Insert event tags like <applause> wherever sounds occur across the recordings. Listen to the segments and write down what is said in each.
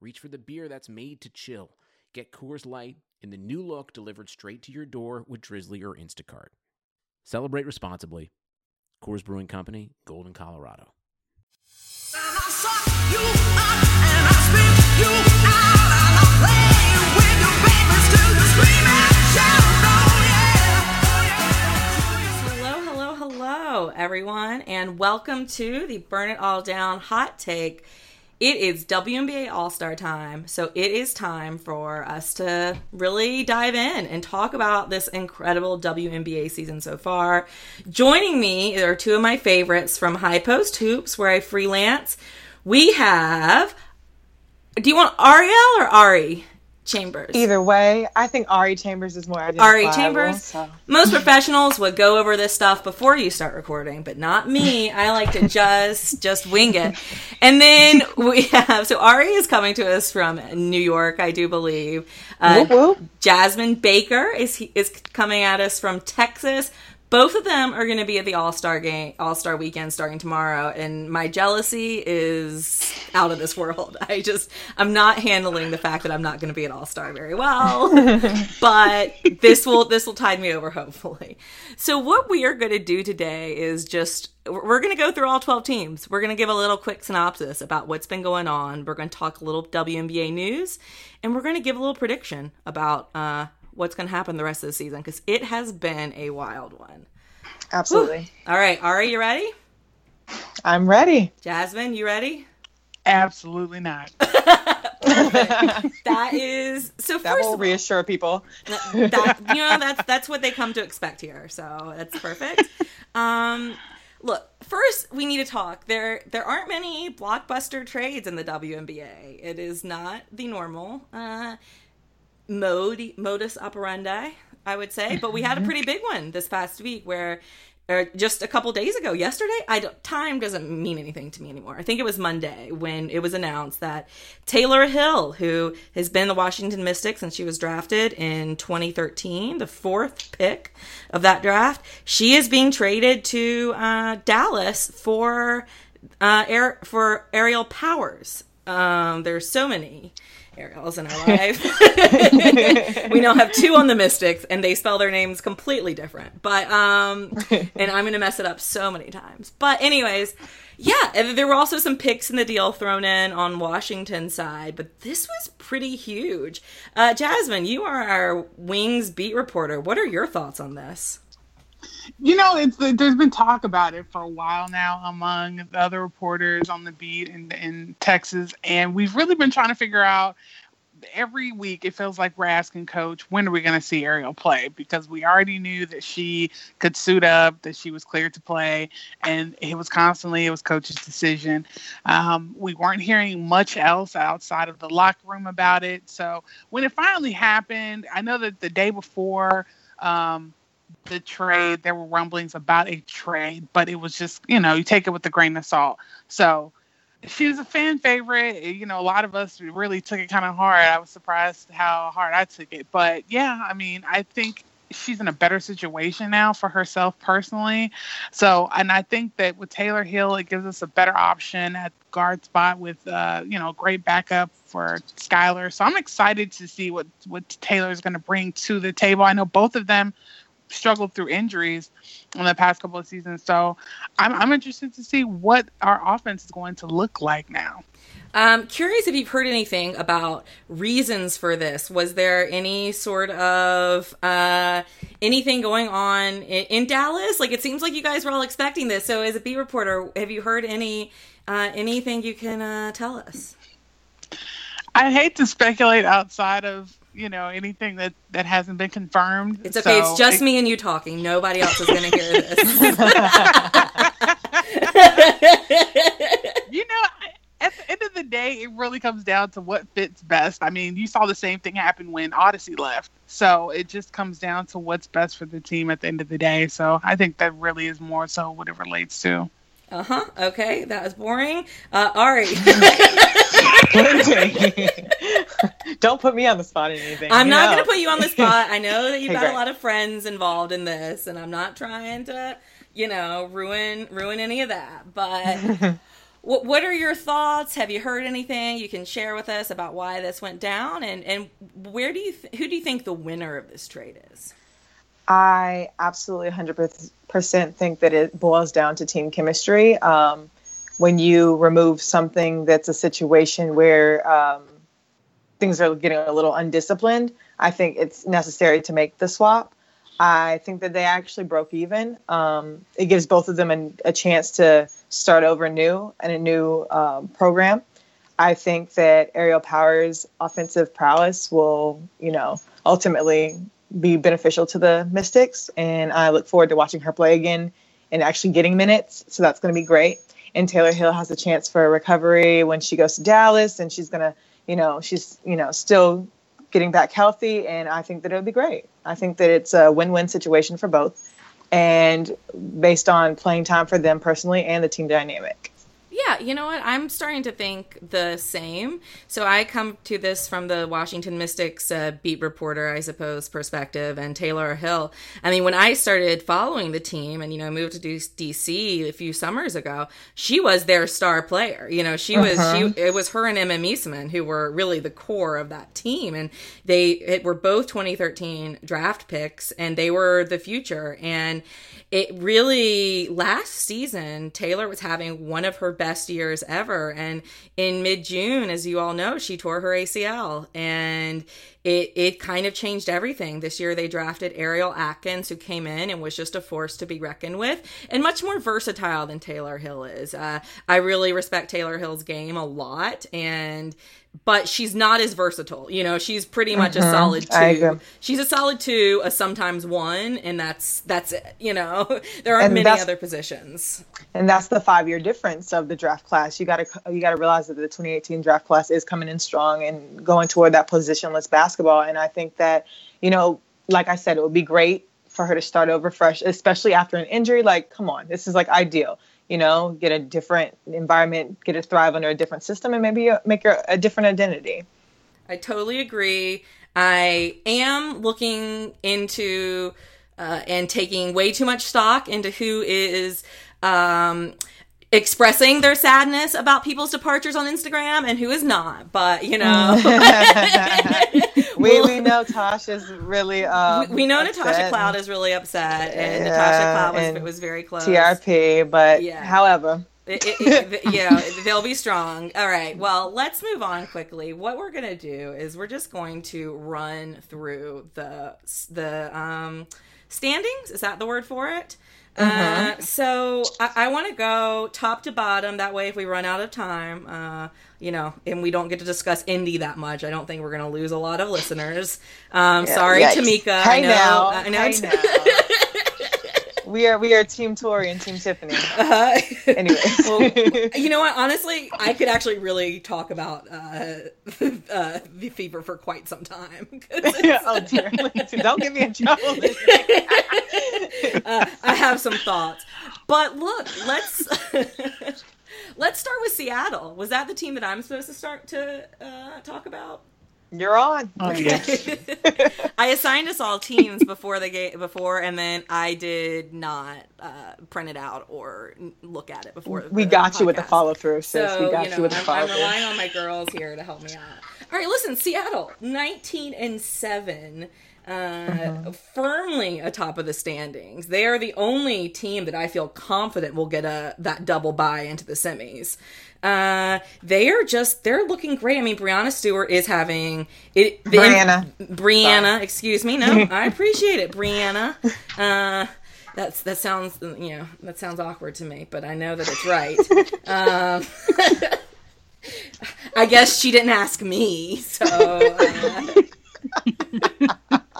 reach for the beer that's made to chill. Get Coors Light in the new look delivered straight to your door with Drizly or Instacart. Celebrate responsibly. Coors Brewing Company, Golden, Colorado. Hello, hello, hello, everyone, and welcome to the Burn It All Down hot take. It is WNBA All Star time, so it is time for us to really dive in and talk about this incredible WNBA season so far. Joining me are two of my favorites from High Post Hoops, where I freelance. We have. Do you want Ariel or Ari Chambers? Either way, I think Ari Chambers is more Ari. Chambers. so. Most professionals would go over this stuff before you start recording, but not me. I like to just <laughs> just wing it. And then we have so Ari is coming to us from New York, I do believe. Uh, Whoop, whoop. Jasmine Baker is is coming at us from Texas. Both of them are going to be at the All Star game, All Star weekend starting tomorrow, and my jealousy is out of this world. <laughs> I just, I'm not handling the fact that I'm not going to be at All Star very well, <laughs> but this will this will tide me over hopefully. So what we are going to do today is just we're going to go through all 12 teams. We're going to give a little quick synopsis about what's been going on. We're going to talk a little WNBA news, and we're going to give a little prediction about uh, what's going to happen the rest of the season because it has been a wild one. Absolutely. All right, Ari, you ready? I'm ready. Jasmine, you ready? Absolutely not. <laughs> That is so. That first will of all, reassure people. that you know that's that's what they come to expect here so that's perfect um look first we need to talk there there aren't many blockbuster trades in the WNBA it is not the normal uh mode modus operandi I would say. But we had a pretty big one this past week where or just a couple days ago yesterday i don't, time doesn't mean anything to me anymore. I think it was monday when it was announced that tayler hill who has been the washington mystics since she was drafted in 2013 the fourth pick of that draft she is being traded to uh, dallas for uh, air, for aerial powers. Um, there's so many Ariels in our life. <laughs> we now have two on the Mystics, and they spell their names completely different. But um, and I'm gonna mess it up so many times. But anyways, yeah, there were also some picks in the deal thrown in on Washington's side, but this was pretty huge. Uh, Jasmine, you are our Wings beat reporter. What are your thoughts on this? You know, it's there's been talk about it for a while now among the other reporters on the beat in in Texas, and we've really been trying to figure out. Every week, it feels like we're asking Coach, when are we going to see Aerial play? Because we already knew that she could suit up, that she was cleared to play, and it was constantly it was Coach's decision. Um, we weren't hearing much else outside of the locker room about it. So when it finally happened, I know that the day before. Um, the trade. There were rumblings about a trade, but it was just, you know, you take it with a grain of salt. So she was a fan favorite. You know, a lot of us really took it kind of hard. I was surprised how hard I took it. But yeah, I mean, I think she's in a better situation now for herself personally. So, and I think that with Tayler Hill, it gives us a better option at guard spot with, uh, you know, great backup for Skylar. So I'm excited to see what what Tayler's going to bring to the table. I know both of them struggled through injuries in the past couple of seasons. So I'm, I'm interested to see what our offense is going to look like now. Um, curious if you've heard anything about reasons for this. Was there any sort of uh, anything going on in, in Dallas? Like it seems like you guys were all expecting this. So as a beat reporter, have you heard any uh, anything you can uh, tell us? I hate to speculate outside of you know anything that that hasn't been confirmed. It's okay. So it's just it- me and you talking. Nobody else is going to hear <laughs> this. you know, at the end of the day, it really comes down to what fits best. I mean, you saw the same thing happen when Odyssey left. So it just comes down to what's best for the team at the end of the day. So I think that really is more so what it relates to. Uh huh. Okay, that was boring. Uh, Ari. <laughs> <laughs> Don't put me on the spot or anything. I'm not going to put you on the spot. I know that you've Hey, <laughs> got a lot of friends involved in this, and I'm not trying to, you know, ruin ruin any of that. But <laughs> what what are your thoughts? Have you heard anything you can share with us about why this went down, and and where do you th- who do you think the winner of this trade is? I absolutely 100% think that it boils down to team chemistry. Um, when you remove something that's a situation where um, things are getting a little undisciplined, I think it's necessary to make the swap. I think that they actually broke even. Um, it gives both of them a, a chance to start over new and a new um, program. I think that Aerial Powers' offensive prowess will, you know, ultimately be beneficial to the Mystics, and I look forward to watching her play again and actually getting minutes. So that's going to be great. And Tayler Hill has a chance for a recovery when she goes to Dallas, and she's going to, you know, she's you know still getting back healthy, and I think that it'll be great. I think that it's a win-win situation for both, and based on playing time for them personally and the team dynamic. Yeah, you know what? I'm starting to think the same. So I come to this from the Washington Mystics uh, beat reporter, I suppose, perspective, and Tayler Hill. I mean, when I started following the team and, you know, moved to DC a few summers ago, she was their star player. You know, she was, she, it was her and Emma Meesseman who were really the core of that team. And they it were both 2013 draft picks, and they were the future. And it really last season tayler was having one of her best years ever. And in mid-june as you all know she tore her acl and it, it kind of changed everything. This year they drafted ariel atkins who came in and was just a force to be reckoned with and much more versatile than tayler hill is. Uh, i really respect tayler hill's game a lot and but she's not as versatile. You know, she's pretty much a solid Mm-hmm. I two. agree. She's a solid two, a sometimes one, and that's that's it. You know, <laughs> there aren't And many other positions. and that's the five year difference of the draft class. You got to you got to realize that the 2018 draft class is coming in strong and going toward that positionless basketball. And I think that you know, like I said, it would be great for her to start over fresh, especially after an injury. Like, come on, this is like ideal. You know, get a different environment, get to thrive under a different system, and maybe uh, make her a different identity. I totally agree. I am looking into uh, and taking way too much stock into who is um, expressing their sadness about people's departures on Instagram and who is not. But you know, <laughs> <laughs> <laughs> we, we know Tasha's really um, we, we know Natasha. Cloud is really upset, and Yeah, Natasha Cloud was, was very close. TRP, but Yeah. however, It- it- it- yeah, they'll be strong. All right. Well, let's move on quickly. What we're gonna do is we're just going to run through the the um, standings. Is that the word for it? Uh, so I, I want to go top to bottom. That way, if we run out of time, uh, you know, and we don't get to discuss Indy that much, I don't think we're going to lose a lot of listeners. Um, sorry, Yikes. Tamika. I know. now, I know. now. <laughs> we are we are Team Tori and Team Tiffany. Uh, Anyway, <laughs> Well, <laughs> you know what? Honestly, I could actually really talk about uh, uh, the fever for quite some time. oh dear, don't get me in trouble. uh, I have some thoughts, but look, let's let's start with Seattle. Was that the team that I'm supposed to start to uh, talk about? You're on. Oh, yes. <laughs> I assigned us all teams before the game before, and then I did not uh, print it out or look at it before. We the got you with the follow through, sis. So, we got you you, with the I'm, follow I'm relying on my girls here to help me out. All right, listen, Seattle, 19 and 7, uh, Mm-hmm. firmly atop of the standings. They are the only team that I feel confident will get a that double bye into the semis. Uh, they are just they're looking great. I mean, Breanna Stewart is having it. the- Brianna. Brianna, excuse me. No, <laughs> I appreciate it, Brianna. Uh, that's that sounds you know that sounds awkward to me, but I know that it's right. Um, <laughs> I guess she didn't ask me, so. Uh,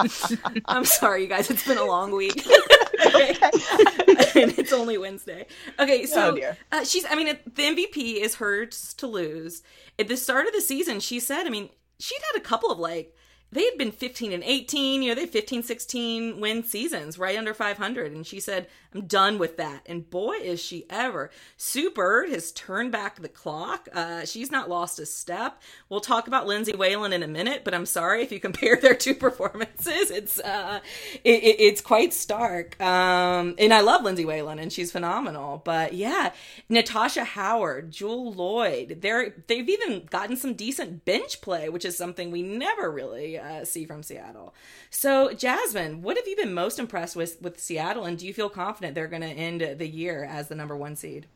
<laughs> I'm sorry, you guys. It's been a long week. <laughs> and <laughs> it's only Wednesday. Okay, so Oh, uh, she's. I mean, it, the MVP is hers to lose. At the start of the season, she said. I mean, she'd had a couple of like they had been 15 and 18 you know they had 15 16 win seasons right under 500 and she said i'm done with that. And boy is she ever. Sue bird has turned back the clock. Uh, she's not lost a step. We'll talk about lindsay whalen in a minute but i'm sorry if you compare their two <laughs> performances. It's uh, it, it- it's quite stark. Um, and i love lindsay whalen and she's phenomenal. But yeah natasha howard jewell loyd they're they've even gotten some decent bench play which is something we never really uh, see from seattle. So jasmine what have you been most impressed with with seattle and do you feel confident they're going to end the year as the number one seed?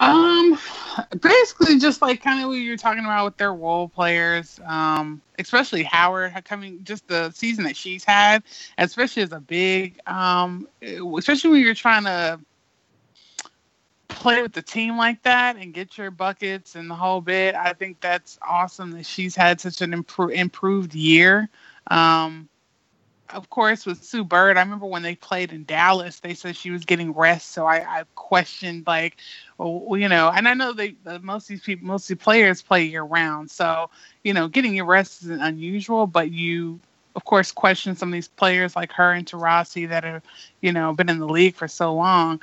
Um, basically, just like kind of what you're talking about with their role players, um, especially Howard coming, just the season that she's had, especially as a big, um, especially when you're trying to play with the team like that and get your buckets and the whole bit. I think that's awesome that she's had such an impro- improved year. Um, of course, with Sue Bird, I remember when they played in Dallas, they said she was getting rest. So I, I questioned, like, well, you know, and I know they uh, most of these people, most of players play year round. So you know, getting your rest isn't unusual, but you, of course, question some of these players like her and Taurasi that have, you know, been in the league for so long.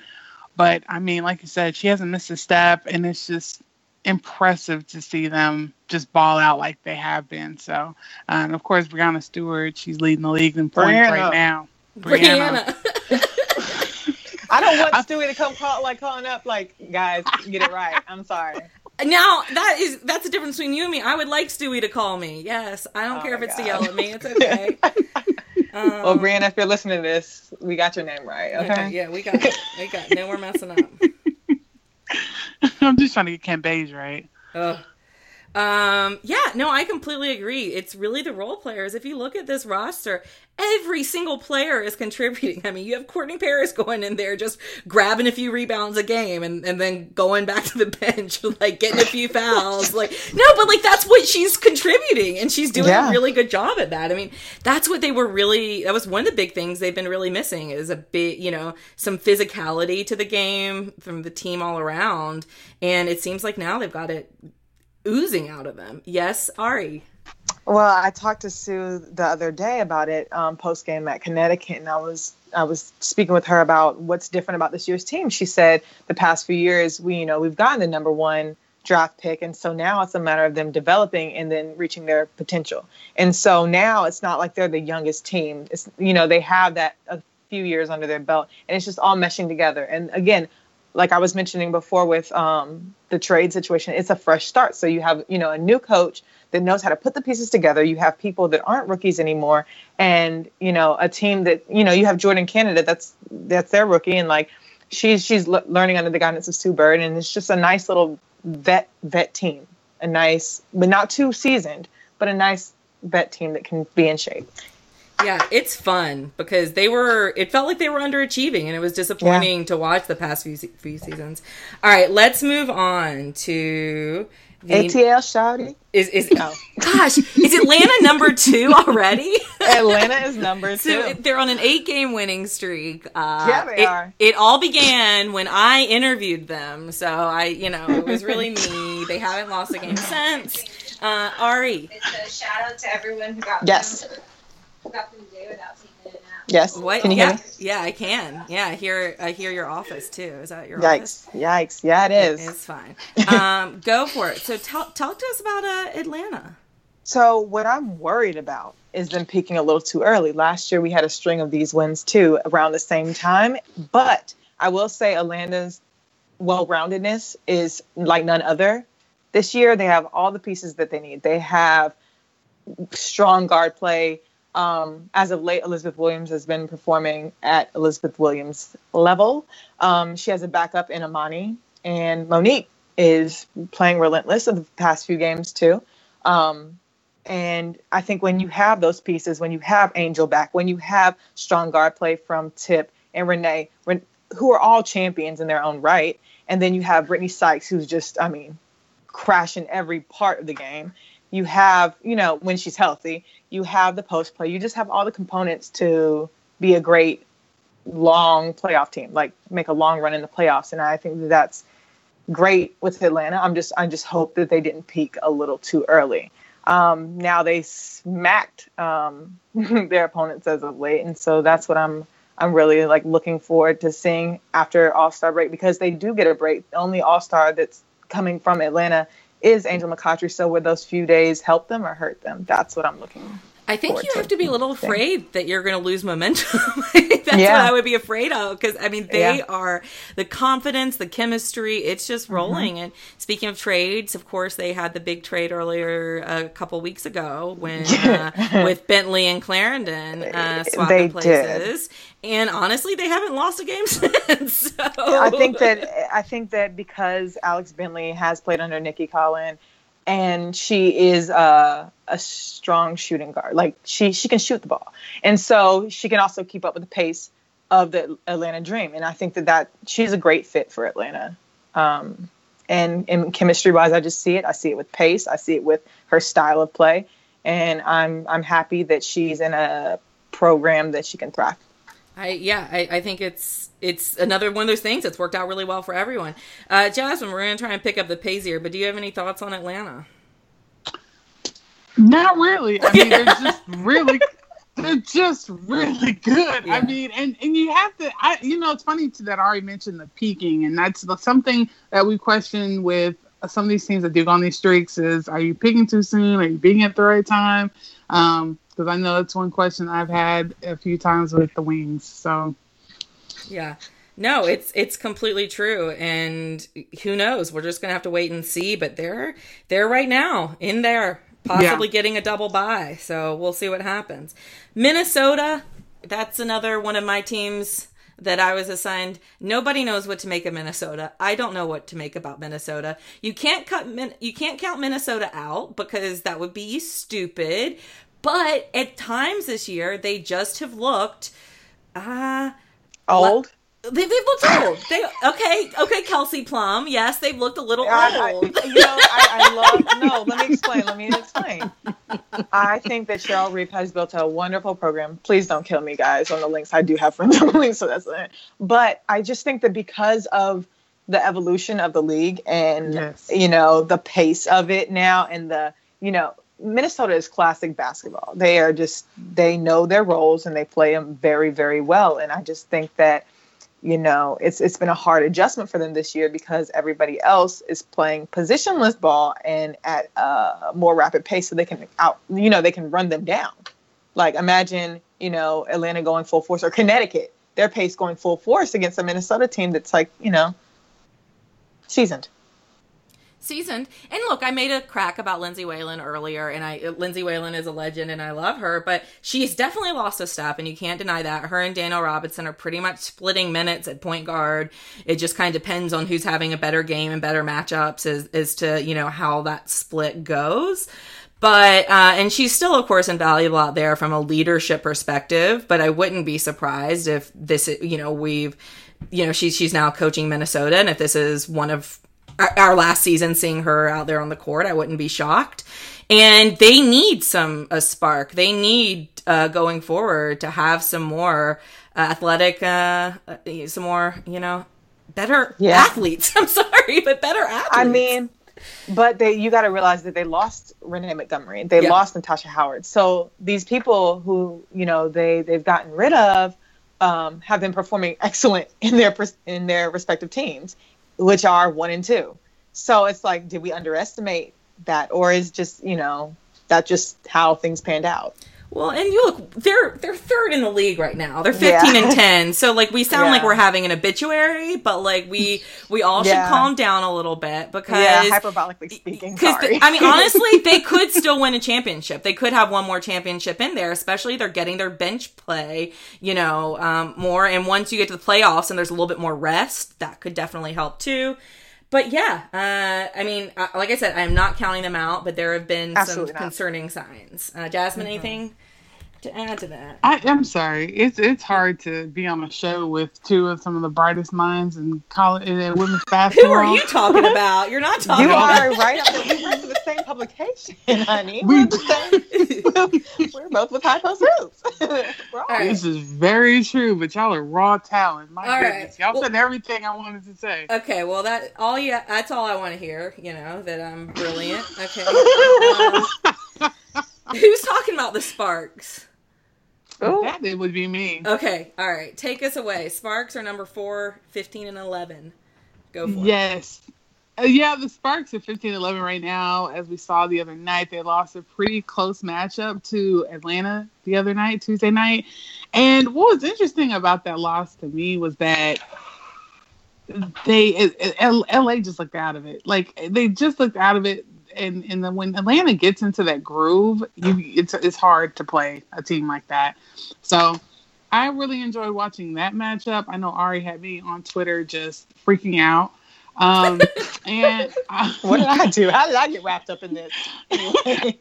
But I mean, like you said, she hasn't missed a step, and it's just impressive to see them just ball out like they have been. So, uh, and of course, Breanna Stewart, she's leading the league in points Brianna. right now. brianna, <laughs> I don't want <laughs> Stewie to come call like calling up like guys, get it right. I'm sorry. now that is that's the difference between you and me i would like stewie to call me yes i don't Oh care if my it's to yell at me it's <laughs> okay um, Well, Brianna, if you're listening to this, we got your name right. Okay. Okay, yeah, we got it. We got no more messing up. <laughs> I'm just trying to get Cambage right. Ugh. Um, yeah, no, I completely agree. It's really the role players. If you look at this roster, every single player is contributing. <laughs> I mean, you have Courtney Paris going in there just grabbing a few rebounds a game and, and then going back <laughs> to the bench, like getting a few fouls. <laughs> Like, no, but like that's what she's contributing and she's doing Yeah. a really good job at that. I mean, that's what they were really, that was one of the big things they've been really missing is a bit, you know, some physicality to the game from the team all around. And it seems like now they've got it oozing out of them. Yes, Ari. Well, I talked to Sue the other day about it um, post game at Connecticut, and I was I was speaking with her about what's different about this year's team. She said the past few years we you know we've gotten the number one draft pick, and so now it's a matter of them developing and then reaching their potential. And so now it's not like they're the youngest team. It's you know they have that a few years under their belt, and it's just all meshing together. And again, like I was mentioning before with um, the trade situation, it's a fresh start. So you have, you know, a new coach that knows how to put the pieces together. You have people that aren't rookies anymore, and you know, a team that, you know, you have Jordan Canada. That's that's their rookie, and like she's she's le- learning under the guidance of Sue Bird, and it's just a nice little vet vet team, a nice, but not too seasoned, but a nice vet team that can be in shape. Yeah, it's fun because they were. It felt like they were underachieving, and it was disappointing to watch the past few few seasons. All right, let's move on to the. ATL Shouty. Is is oh gosh, is Atlanta number two already? <laughs> Atlanta is number <laughs> two. So they're on an eight game winning streak. Uh, Yeah, they it, are. It all began when I interviewed them. So I, you know, it was really me. They haven't lost a game since. Uh, Ari, It's a shout out to everyone who got Yes. them, who got them today without taking it out. yes. what? Can you yeah, hear me? yeah, I can. Yeah, I hear. I hear your office too. Is that your office? Yikes! Yikes! Yeah, it is. It's fine. Um, <laughs> go for it. So talk talk to us about uh, Atlanta. So what I'm worried about is them peaking a little too early. Last year we had a string of these wins too around the same time, but I will say Atlanta's well-roundedness is like none other. This year they have all the pieces that they need. They have strong guard play. Um, as of late, Elizabeth Williams has been performing at Elizabeth Williams level. Um, she has a backup in Amani, and Monique is playing relentless in the past few games too. Um, and I think when you have those pieces, when you have Angel back, when you have strong guard play from Tip and Renee, Ren- who are all champions in their own right, and then you have Brittney Sykes, who's just, I mean, crashing every part of the game. You have, you know, when she's healthy, you have the post play. You just have all the components to be a great long playoff team, like make a long run in the playoffs. And I think that that's great with Atlanta. I'm just I just hope that they didn't peak a little too early. Um, now they smacked um, <laughs> their opponents as of late, and so that's what I'm I'm really like looking forward to seeing after All Star break because they do get a break. The only All Star that's coming from Atlanta is Angel McCoughtry. So would those few days help them or hurt them? That's what I'm looking I think you have to be a little afraid that you're going to lose momentum. <laughs> That's yeah. what I would be afraid of because I mean they yeah. are the confidence, the chemistry. It's just mm-hmm. rolling. Mm-hmm. And speaking of trades, of course they had the big trade earlier a couple weeks ago when uh, <laughs> with Bentley and Clarendon uh, swapping they places. Did. And honestly, they haven't lost a game <laughs> since. So. I think that I think that because Alex Bentley has played under Nicki Collen and she is a, a strong shooting guard. Like she she can shoot the ball, and so she can also keep up with the pace of the Atlanta Dream. And I think that that she's a great fit for Atlanta. Um, and in chemistry wise, I just see it. I see it with pace. I see it with her style of play, and I'm I'm happy that she's in a program that she can thrive. I yeah, I, I think it's it's another one of those things that's worked out really well for everyone. Uh, Jasmine, we're going to try and pick up the pace here, but do you have any thoughts on Atlanta? Not really. I mean, they're <laughs> just really, they're just really good. Yeah. I mean, and and you have to, I you know, it's funny that I already mentioned the peaking, and that's something that we question with some of these teams that do go on these streaks is, are you peaking too soon? Are you being at the right time? Um, because I know that's one question I've had a few times with the wings. So, yeah. No, it's it's completely true, and who knows? We're just gonna have to wait and see. But they're they're right now in there, possibly yeah. getting a double bye. So we'll see what happens. Minnesota, that's another one of my teams that I was assigned. Nobody knows what to make of Minnesota. I don't know what to make about Minnesota. You can't cut you can't count Minnesota out because that would be stupid. But at times this year, they just have looked uh old. They, they've looked old. They okay, okay, Kelsey Plum. Yes, they've looked a little I, old. I, you know, I, I, <laughs> love. No, let me explain. Let me explain. I think that Cheryl Reeve has built a wonderful program. Please don't kill me, guys, on the Lynx. I do have friends <laughs> on the Lynx, so that's it. But I just think that because of the evolution of the league and yes. you know the pace of it now and the you know Minnesota is classic basketball. They are just they know their roles and they play them very very well. And I just think that you know it's it's been a hard adjustment for them this year because everybody else is playing positionless ball and at a more rapid pace, so they can out you know they can run them down. Like imagine you know Atlanta going full force or Connecticut their pace going full force against a Minnesota team that's like you know seasoned seasoned. And look, I made a crack about Lindsay Whalen earlier, and I Lindsay Whalen is a legend, and I love her, but she's definitely lost a step, and you can't deny that. Her and Danielle Robinson are pretty much splitting minutes at point guard. It just kind of depends on who's having a better game and better matchups as as to you know how that split goes. But uh, and she's still, of course, invaluable out there from a leadership perspective. But I wouldn't be surprised if this, you know, we've you know she's she's now coaching Minnesota, and if this is one of our last season seeing her out there on the court i wouldn't be shocked. And they need some a spark. They need uh, going forward to have some more uh, athletic uh, uh some more you know better yeah. athletes. <laughs> I'm sorry but better athletes. I mean but they you got to realize that they lost renee montgomery. They yeah. lost natasha howard. So these people who you know they they've gotten rid of um, have been performing <laughs> excellent in their in their respective teams which are one and two. So it's like, did we underestimate that, or is just you know that just how things panned out? Well, and you look, they're they're third in the league right now. They're fifteen yeah. and ten. So like we sound yeah. like we're having an obituary, but like we we all yeah. should calm down a little bit because yeah, hyperbolically speaking. Because I mean, honestly, <laughs> they could still win a championship. They could have one more championship in there. Especially they're getting their bench play, you know, um, more. And once you get to the playoffs and there's a little bit more rest, that could definitely help too but yeah, uh, I mean, uh, like I said, I'm not counting them out, but there have been Absolutely some not. concerning signs. Uh, Jasmine, mm-hmm. anything to add to that? I, am sorry. It's it's hard to be on a show with two of some of the brightest minds in college in women's basketball. <laughs> Who are you talking about? You're not talking. You are right up. We went to the same publication, <laughs> honey. We're, the same. <laughs> we're both with High Post Hoops. right. This is very true, but y'all are raw talent. My all goodness, right. y'all well, said everything I wanted to say. Okay, well that all you that's all I want to hear. You know that I'm brilliant. Okay. Um, who's talking about the Sparks? Oh. That it would be me. Okay, all right. Take us away. Sparks are number four, 15 and 11. Go for yes. it. Yes. Uh, yeah, the Sparks are 15 11 right now. As we saw the other night, they lost a pretty close matchup to Atlanta the other night, Tuesday night. And what was interesting about that loss to me was that they it, it, LA just looked out of it. Like they just looked out of it and and then when Atlanta gets into that groove, you it's it's hard to play a team like that. So I really enjoyed watching that matchup. I know Ari had me on Twitter just freaking out. Um, <laughs> and I, <laughs> what did I do? How did I get wrapped up in this? <laughs>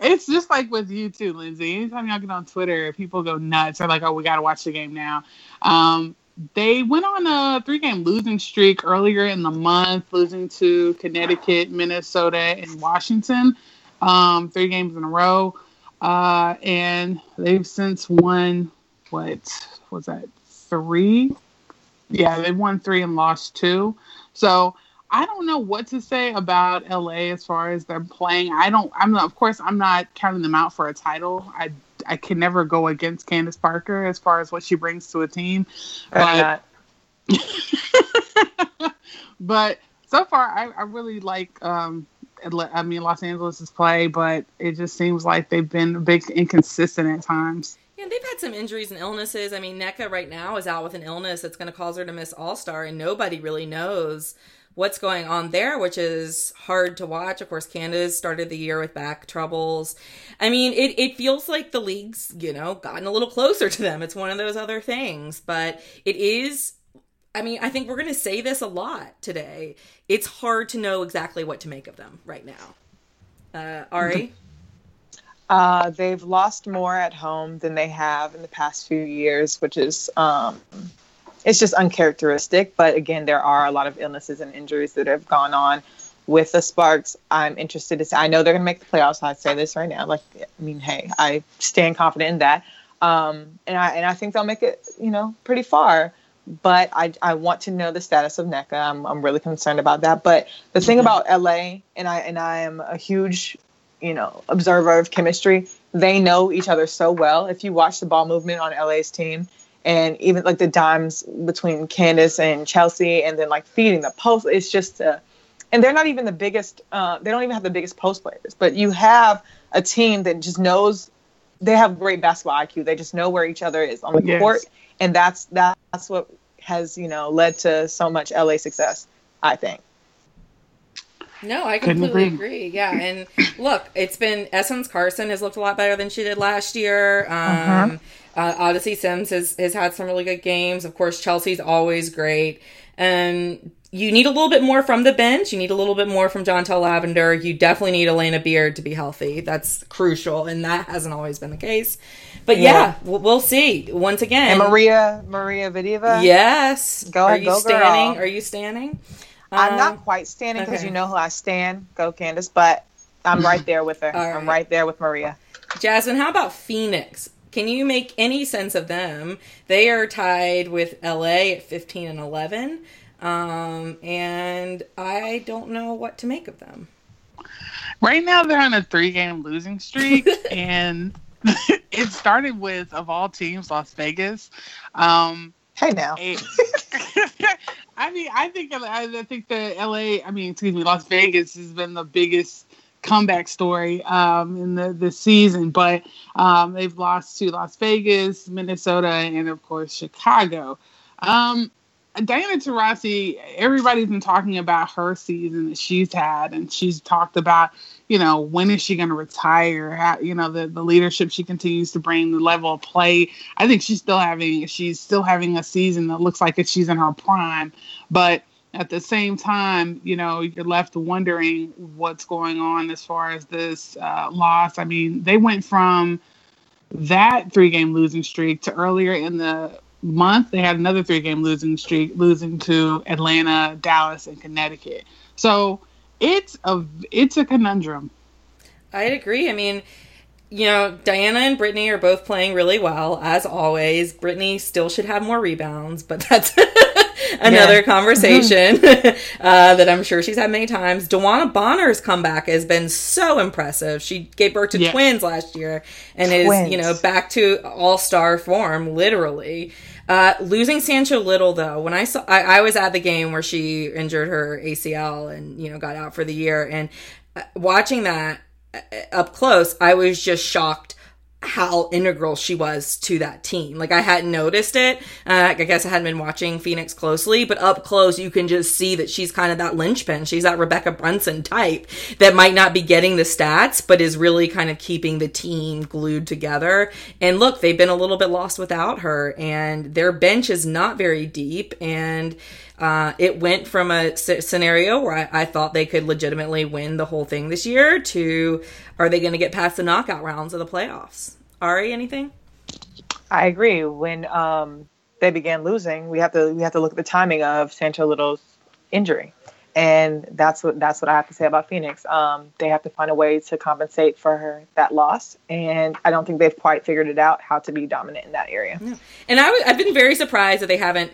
it's just like with you too, Lindsay. Anytime y'all get on Twitter, people go nuts. They're like, "Oh, we got to watch the game now." Um, they went on a three game losing streak earlier in the month, losing to Connecticut, Minnesota, and Washington, um, three games in a row. Uh, and they've since won, what was that, three? Yeah, they won three and lost two. So I don't know what to say about LA as far as they're playing. I don't, I'm not, of course, I'm not counting them out for a title. I I can never go against Candace Parker as far as what she brings to a team. But, <laughs> but so far, I, I really like. Um, I mean, Los Angeles's play, but it just seems like they've been a bit inconsistent at times. Yeah, they've had some injuries and illnesses. I mean, Nneka right now is out with an illness that's going to cause her to miss All Star, and nobody really knows what's going on there, which is hard to watch. Of course, Candace started the year with back troubles. I mean, it, it feels like the league's, you know, gotten a little closer to them. It's one of those other things, but it is. I mean, I think we're going to say this a lot today. It's hard to know exactly what to make of them right now. Uh, Ari? Uh, they've lost more at home than they have in the past few years, which is um, it's just uncharacteristic. But again, there are a lot of illnesses and injuries that have gone on with the Sparks. I'm interested to see. I know they're going to make the playoffs. I say this right now. Like, I mean, hey, I stand confident in that. Um, and I and I think they'll make it, you know, pretty far. But I, I want to know the status of Nneka. I'm, I'm really concerned about that. But the thing about LA, and I and I am a huge, you know, observer of chemistry. They know each other so well. If you watch the ball movement on LA's team, and even like the dimes between Candace and Chelsea, and then like feeding the post. It's just, uh, and they're not even the biggest. Uh, they don't even have the biggest post players, but you have a team that just knows they have great basketball IQ. They just know where each other is on the yes. court, and that's that's what has you know led to so much LA success. I think. No, I completely agree. Yeah, and look, it's been Essence Carson has looked a lot better than she did last year. Um, uh-huh. Uh, Odyssey Sims has, has had some really good games. Of course, Chelsea's always great. And you need a little bit more from the bench. You need a little bit more from Jantel Lavender. You definitely need Alana Beard to be healthy. That's crucial, and that hasn't always been the case. But yeah, yeah we'll, see. Once again, and Maria Maria Vadeeva. Yes. Go ahead. Are you go standing? Girl. Are you standing? I'm not um, quite standing because okay. you know who I stand. Go Candace, but I'm right there with her. <laughs> right. I'm right there with Maria. Jasmine, how about Phoenix? Can you make any sense of them? They are tied with LA at 15 and 11. Um, and I don't know what to make of them. Right now, they're on a three game losing streak, <laughs> and <laughs> it started with, of all teams, Las Vegas. Um, hey, now. <laughs> I mean, I think I think the LA, I mean, excuse me, Las Vegas has been the biggest comeback story um, in the, the season, but um, they've lost to Las Vegas, Minnesota, and of course Chicago. Um, Diana Taurasi, everybody's been talking about her season that she's had, and she's talked about, you know, when is she going to retire? How, you know, the the leadership she continues to bring, the level of play. I think she's still having she's still having a season that looks like she's in her prime, but at the same time, you know, you're left wondering what's going on as far as this uh, loss. I mean, they went from that three game losing streak to earlier in the month, they had another three game losing streak, losing to Atlanta, Dallas, and Connecticut. So it's a it's a conundrum. I'd agree. I mean, you know, Diana and Brittney are both playing really well, as always. Brittney still should have more rebounds, but that's <laughs> <laughs> another yeah. conversation <laughs> <laughs> uh, that I'm sure she's had many times. DeWanna Bonner's comeback has been so impressive. She gave birth to yeah. twins last year and twins. is, you know, back to all star form, literally. Uh, losing Sancho Lyttle though, when I saw, I, I, was at the game where she injured her ACL and you know got out for the year, and uh, watching that uh, up close, I was just shocked how integral she was to that team. Like I hadn't noticed it. Uh, I guess I hadn't been watching Phoenix closely, but up close you can just see that she's kind of that linchpin. She's that Rebekkah Brunson type that might not be getting the stats, but is really kind of keeping the team glued together. And look, they've been a little bit lost without her and their bench is not very deep and uh, it went from a scenario where I, I, thought they could legitimately win the whole thing this year to are they going to get past the knockout rounds of the playoffs? Ari, anything? I agree. When um, they began losing, we have to we have to look at the timing of Sancho Lyttle's injury and that's what that's what I have to say about Phoenix. Um, they have to find a way to compensate for her, that loss, and I don't think they've quite figured it out how to be dominant in that area. Yeah. And i w- I've been very surprised that they haven't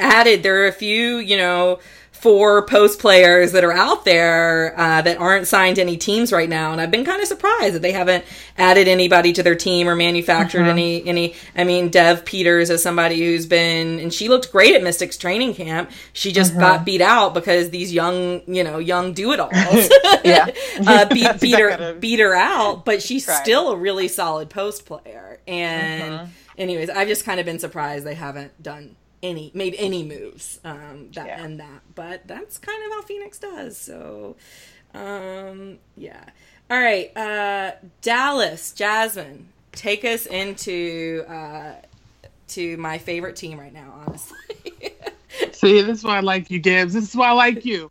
added. There are a few, you know, four post players that are out there uh, that aren't signed to any teams right now, and I've been kind of surprised that they haven't added anybody to their team or manufactured mm-hmm. any any. I mean, Dev Peters is somebody who's been and she looked great at Mystics training camp. She just mm-hmm. got beat out because these young you know young do it alls <laughs> yeah <laughs> uh, <laughs> beat, beat her beat her out, but she's still a really solid post player. And mm-hmm. anyways, I've just kind of been surprised they haven't done any made any moves um that yeah. and that. But that's kind of how phoenix does so um yeah. All right uh dallas jasmine take us into uh to my favorite team right now honestly. <laughs> See this is why i like you gibbs. This is why i like you.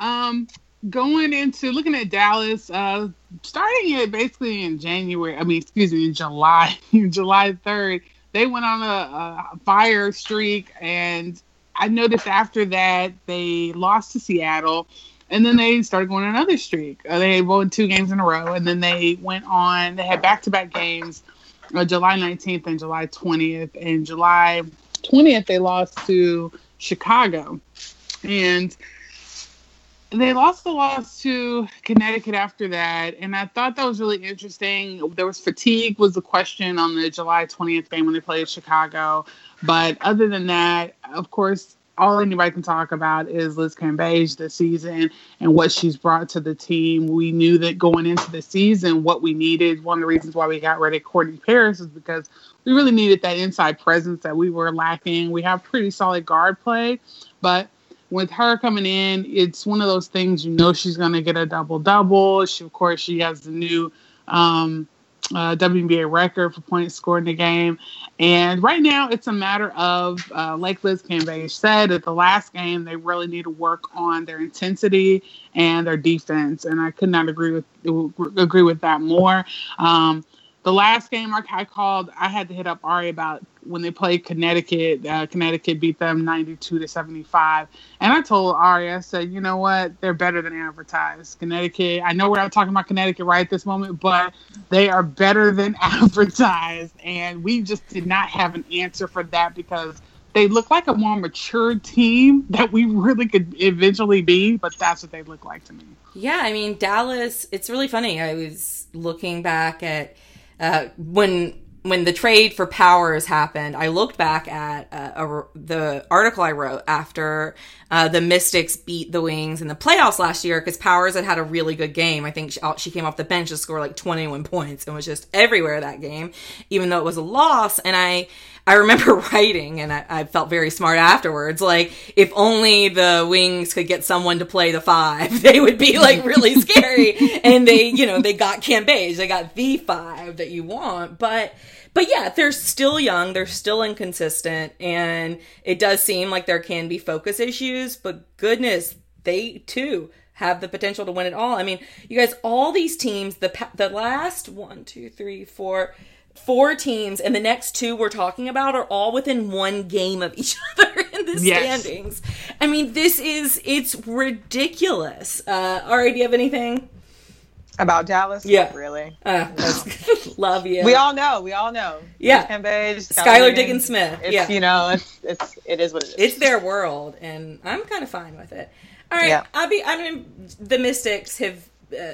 Um going into looking at dallas uh starting it basically in january i mean excuse me in july <laughs> july 3rd they went on a, a fire streak, and I noticed after that they lost to Seattle, and then they started going on another streak. Uh, they won two games in a row, and then they went on. They had back-to-back games, uh, July 19th and July 20th. And July 20th, they lost to Chicago, and they lost the loss to Connecticut after that, and I thought that was really interesting. There was fatigue was the question on the July 20th game when they played Chicago, but other than that, of course, all anybody can talk about is Liz Cambage this season and what she's brought to the team. We knew that going into the season, what we needed, one of the reasons why we got rid of Courtney Paris is because we really needed that inside presence that we were lacking. We have pretty solid guard play, but with her coming in, it's one of those things you know she's going to get a double double. She, of course, she has the new um, uh, WNBA record for points scored in the game. And right now, it's a matter of, uh, like Liz Cambage said, at the last game, they really need to work on their intensity and their defense. And I could not agree with agree with that more. Um, the last game I, called, I had to hit up Ari about when they played Connecticut. Uh, Connecticut beat them 92 to 75. And I told Ari, I said, you know what? They're better than advertised. Connecticut, I know we're not talking about Connecticut right at this moment, but they are better than <laughs> advertised. And we just did not have an answer for that because they look like a more mature team <laughs> that we really could eventually be, but that's what they look like to me. Yeah, I mean, Dallas, it's really funny. I was looking back at uh, when when the trade for Powers happened, I looked back at uh, a, the article I wrote after uh, the Mystics beat the Wings in the playoffs last year because Powers had had a really good game. I think she, she came off the bench to score like 21 points and was just everywhere that game, even though it was a loss. And I I remember <laughs> writing, and I, I, felt very smart afterwards. Like, if only the Wings could get someone to play the five, <laughs> they would be like really <laughs> scary. and they, you know, they got Cambage, they got the five that you want. But, but yeah, they're still young, they're still inconsistent, and it does seem like there can be focus issues. But goodness, they too have the potential to win it all. I mean, you guys, all these teams, the the last one, two, three, four four teams and the next two we're talking about are all within one game of each <laughs> other in the Yes. standings. I mean, this is it's ridiculous. Uh, Ari, do you have anything? About Dallas? Yeah. Not really. Uh, that's- <laughs> love you. We all know. We all know. Yeah. Kembe, Skylar Diggins Smith. It's, Yeah. You know, it's, it's, it is what it is. it's their world, and I'm kind of fine with it. All right, Yeah. I'll be. I mean, the Mystics have uh,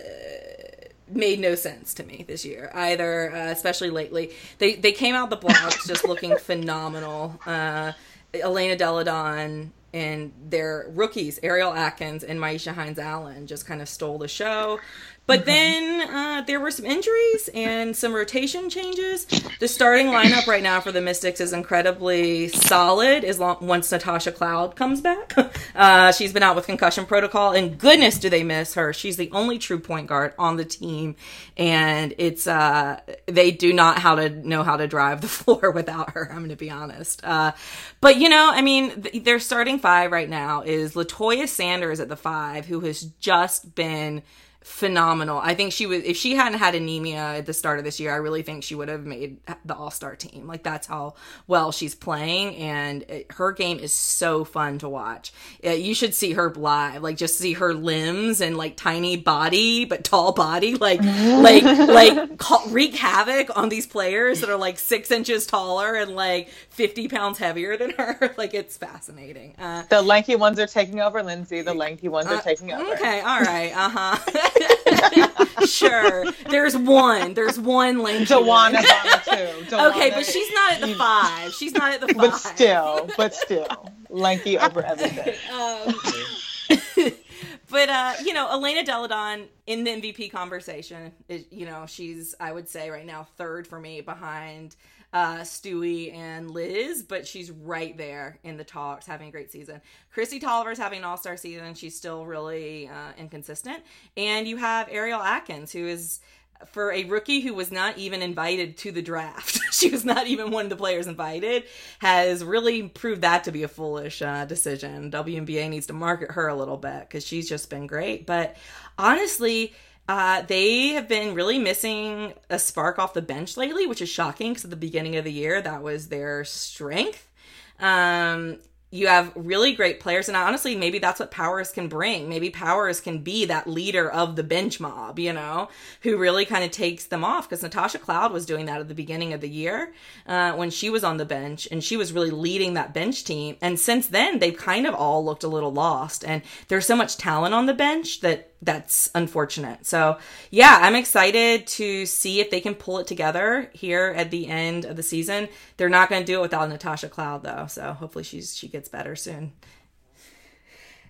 made no sense to me this year either, uh, especially lately. They they came out the blocks just <laughs> looking phenomenal. Uh, Elena Delle Donne and their rookies, Ariel Atkins and Myisha Hines Allen, just kind of stole the show. But then uh, there were some injuries and some rotation changes. The starting lineup right now for the Mystics is incredibly solid as long once Natasha Cloud comes back. <laughs> Uh, she's been out with concussion protocol, and goodness, do they miss her? She's the only true point guard on the team, and it's uh, they do not how to know how to drive the <laughs> floor without her. I'm going to be honest. Uh, but you know, I mean, th- their starting five right now is Latoya Sanders at the five, who has just been phenomenal. I think she was if she hadn't had anemia at the start of this year, I really think she would have made the All-Star team. Like that's how well she's playing and it, her game is so fun to watch. Uh, you should see her live. Like just see her limbs and like tiny body but tall body like <laughs> like like ca- wreak havoc on these players that are like 6 inches taller and like 50 pounds heavier than her. <laughs> like it's fascinating. Uh the lanky ones are taking over, Lindsay. The lanky ones are taking over. Okay, all right, uh huh. <laughs> <laughs> sure. There's one. There's one lanky. Joanna's one. on it too. <laughs> Okay, but she's not at the five. She's not at the five. But still, but still, lanky over everything. <laughs> Um, but uh, you know, Elena Delle Donne in the MVP conversation, is, you know, she's I would say right now third for me behind uh, Stewie and Liz, but she's right there in the talks, having a great season. Kristi Toliver's having an All Star season. She's still really uh, inconsistent, and you have Ariel Atkins, who is for a rookie who was not even invited to the draft, <laughs> she was not even one of the players invited, has really proved that to be a foolish uh, decision. WNBA needs to market her a little bit because she's just been great. But honestly, uh, they have been really missing a spark off the bench lately, which is shocking because at the beginning of the year, that was their strength. Um, you have really great players, and honestly, maybe that's what Powers can bring. Maybe Powers can be that leader of the bench mob, you know, who really kind of takes them off. Because Natasha Cloud was doing that at the beginning of the year uh, when she was on the bench, and she was really leading that bench team. And since then, they've kind of all looked a little lost. And there's so much talent on the bench that that's unfortunate. So, yeah, I'm excited to see if they can pull it together here at the end of the season. They're not going to do it without Natasha Cloud though, so hopefully she's she gets better soon.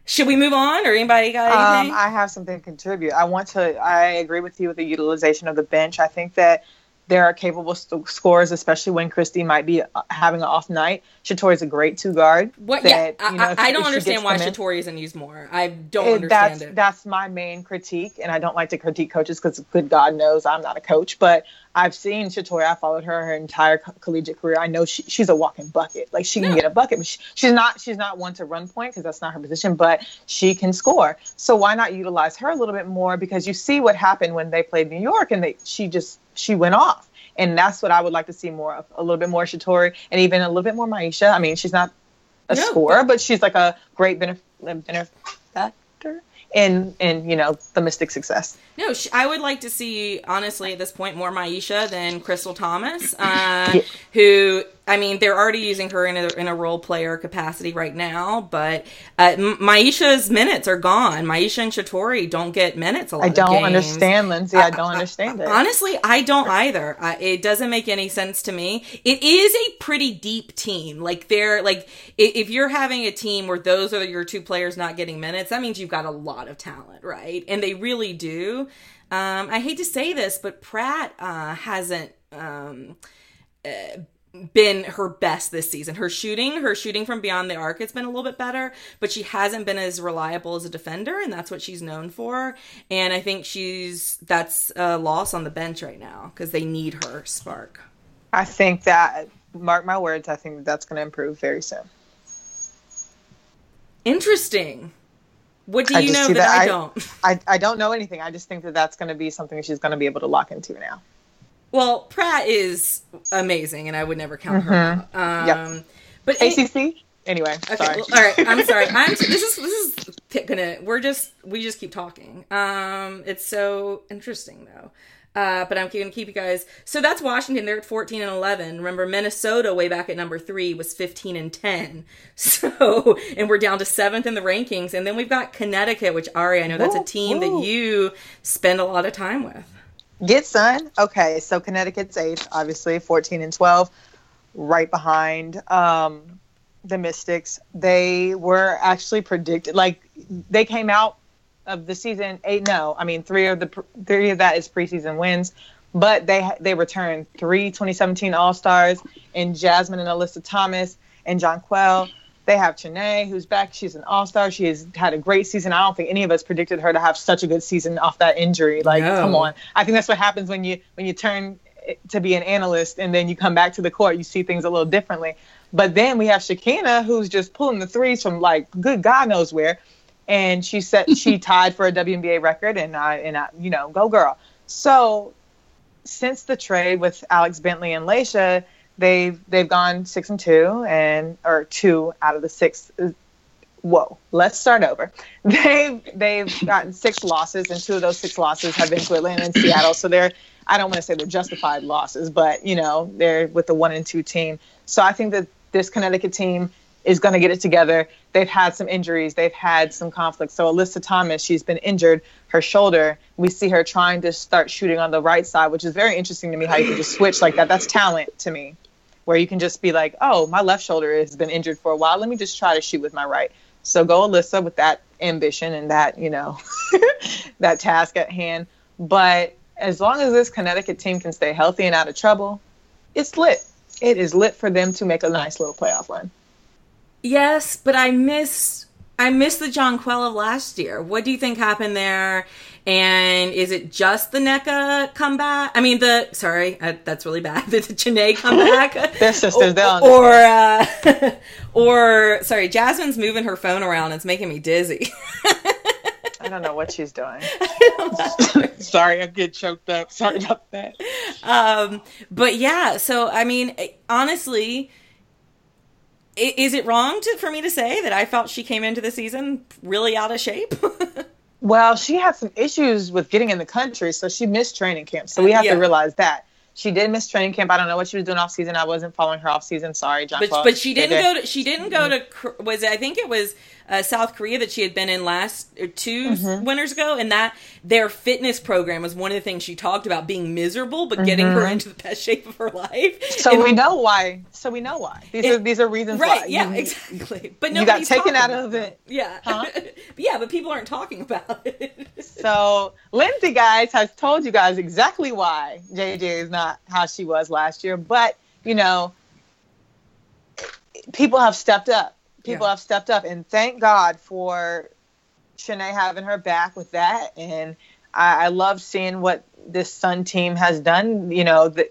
Should we move on or anybody got Um, anything? I have something to contribute. I want to. I agree with you with the utilization of the bench. I think that there are capable st- scorers, especially when Kristi might be uh, having an off night. Shatori's a great two guard. what yeah, that, I, you know, I- if- I don't understand why Shatori isn't used more. I don't It- understand that's it. that's my main critique, and I don't like to critique coaches because good God knows I'm not a coach. But I've seen Shatori. I followed her her entire co- collegiate career. I know she, she's a walking bucket. Like she can No. get a bucket, but she, she's not she's not one to run point because that's not her position. But she can score. So why not utilize her a little bit more? Because you see what happened when they played New York, and they she just she went off. And that's what I would like to see more of. A little bit more Shatori, and even a little bit more Myisha. I mean, she's not a No, scorer, but she's like a great benef- benefactor in in you know the Mystic success. No, sh- I would like to see, honestly, at this point, more Myisha than Krystal Thomas, uh, Yeah. who, I mean, they're already using her in a, in a role player capacity right now, but uh, Myisha's minutes are gone. Myisha and Shatori don't get minutes a lot I don't understand, Lindsay. I don't understand it. Honestly, I don't either. I, it doesn't make any sense to me. It is a pretty deep team. Like they're like if you're having a team where those are your two players not getting minutes, that means you've got a lot of talent, right? And they really do. Um, I hate to say this, but Pratt uh, hasn't. Um, uh, been her best this season. Her shooting, her shooting from beyond the arc, it's been a little bit better, but she hasn't been as reliable as a defender, and that's what she's known for. And I think she's that's a loss on the bench right now because they need her spark. I think that mark my words. I think that's going to improve very soon. Interesting. What do you know that, that I I- don't? <laughs> I I don't know anything. I just think that that's going to be something she's going to be able to lock into now. Well, Pratt is amazing, and I would never count her. Um, Mm-hmm. Yep. But it- ACC. Anyway, Okay, sorry. well, all right. I'm sorry. I'm this is this is gonna. We're just we just keep talking. Um, it's so interesting though. Uh, but I'm going to keep you guys. So that's Washington. They're at 14 and 11. Remember, Minnesota, way back at number three, was 15 and 10. <laughs> So, and we're down to seventh in the rankings. And then we've got Connecticut, which Ari, I know that's a team that you spend a lot of time with. Get Sun. Okay, so Connecticut's eighth, obviously, 14 and 12, right behind um, the Mystics. They were actually predicted, like, they came out of the season 8 no. I mean, three of the three of that is preseason wins, but they they returned three 2017 All Stars and Jasmine and Alyssa Thomas and Jonquel. They have Chiney, who's back. She's an all star. She has had a great season. I don't think any of us predicted her to have such a good season off that injury. Like, No. come on. I think that's what happens when you when you turn to be an analyst and then you come back to the court. You see things a little differently. But then we have Shekinna, who's just pulling the threes from like good God knows where, and she said she <laughs> tied for a WNBA record. And I and I, you know, go girl. So since the trade with Alex Bentley and Layshia, they've they've gone six and two and or two out of the six. Uh, whoa, let's start over. <laughs> They've they've gotten six losses, and two of those six losses have been to Atlanta and Seattle. So they're I don't want to say they're justified losses, but you know they're with the one and two team. So I think that this Connecticut team is going to get it together. They've had some injuries, they've had some conflicts. So Alyssa Thomas, she's been injured, her shoulder. We see her trying to start shooting on the right side, which is very interesting to me. How you can just switch like that? That's talent to me, where you can just be like, oh, my left shoulder has been injured for a while. Let me just try to shoot with my right. So go Alyssa with that ambition and that you know <laughs> that task at hand. But as long as this Connecticut team can stay healthy and out of trouble, it's lit. It is lit for them to make a nice little playoff run. Yes, but I miss I miss the Jonquel of last year. What do you think happened there? And is it just the Nneka comeback? I mean, the sorry, uh, that's really bad. <laughs> The Chiney comeback. They're sisters. They'll or uh, <laughs> or sorry, Jasmine's moving her phone around. It's making me dizzy. <laughs> I don't know what she's doing. Sorry, I get choked up. Sorry about that. um, but yeah, so I mean, honestly, i- is it wrong to, for me to say that I felt she came into the season really out of shape? <laughs> Well, she had some issues with getting in the country, so she missed training camp. So we have Yeah. to realize that. She did miss training camp. I don't know what she was doing off season. I wasn't following her off season. Sorry, John. but but she didn't go to she didn't go to was it, I think it was uh, South Korea that she had been in last or 2 Mm-hmm. winters ago, and that their fitness program was one of the things she talked about being miserable, but getting her into the best shape of her life. Mm-hmm. So And- we know why. So we know why. These It- are these are reasons right? why. Yeah, You- exactly. But You got taken out of it. Yeah, Huh? <laughs> yeah, but people aren't talking about it. <laughs> So Lindsay, guys, has told you guys exactly why JJ is not how she was last year. But you know, people have stepped up. People Yeah. have stepped up, and thank God for Shanae having her back with that. And I, I love seeing what this Sun team has done. You know, the,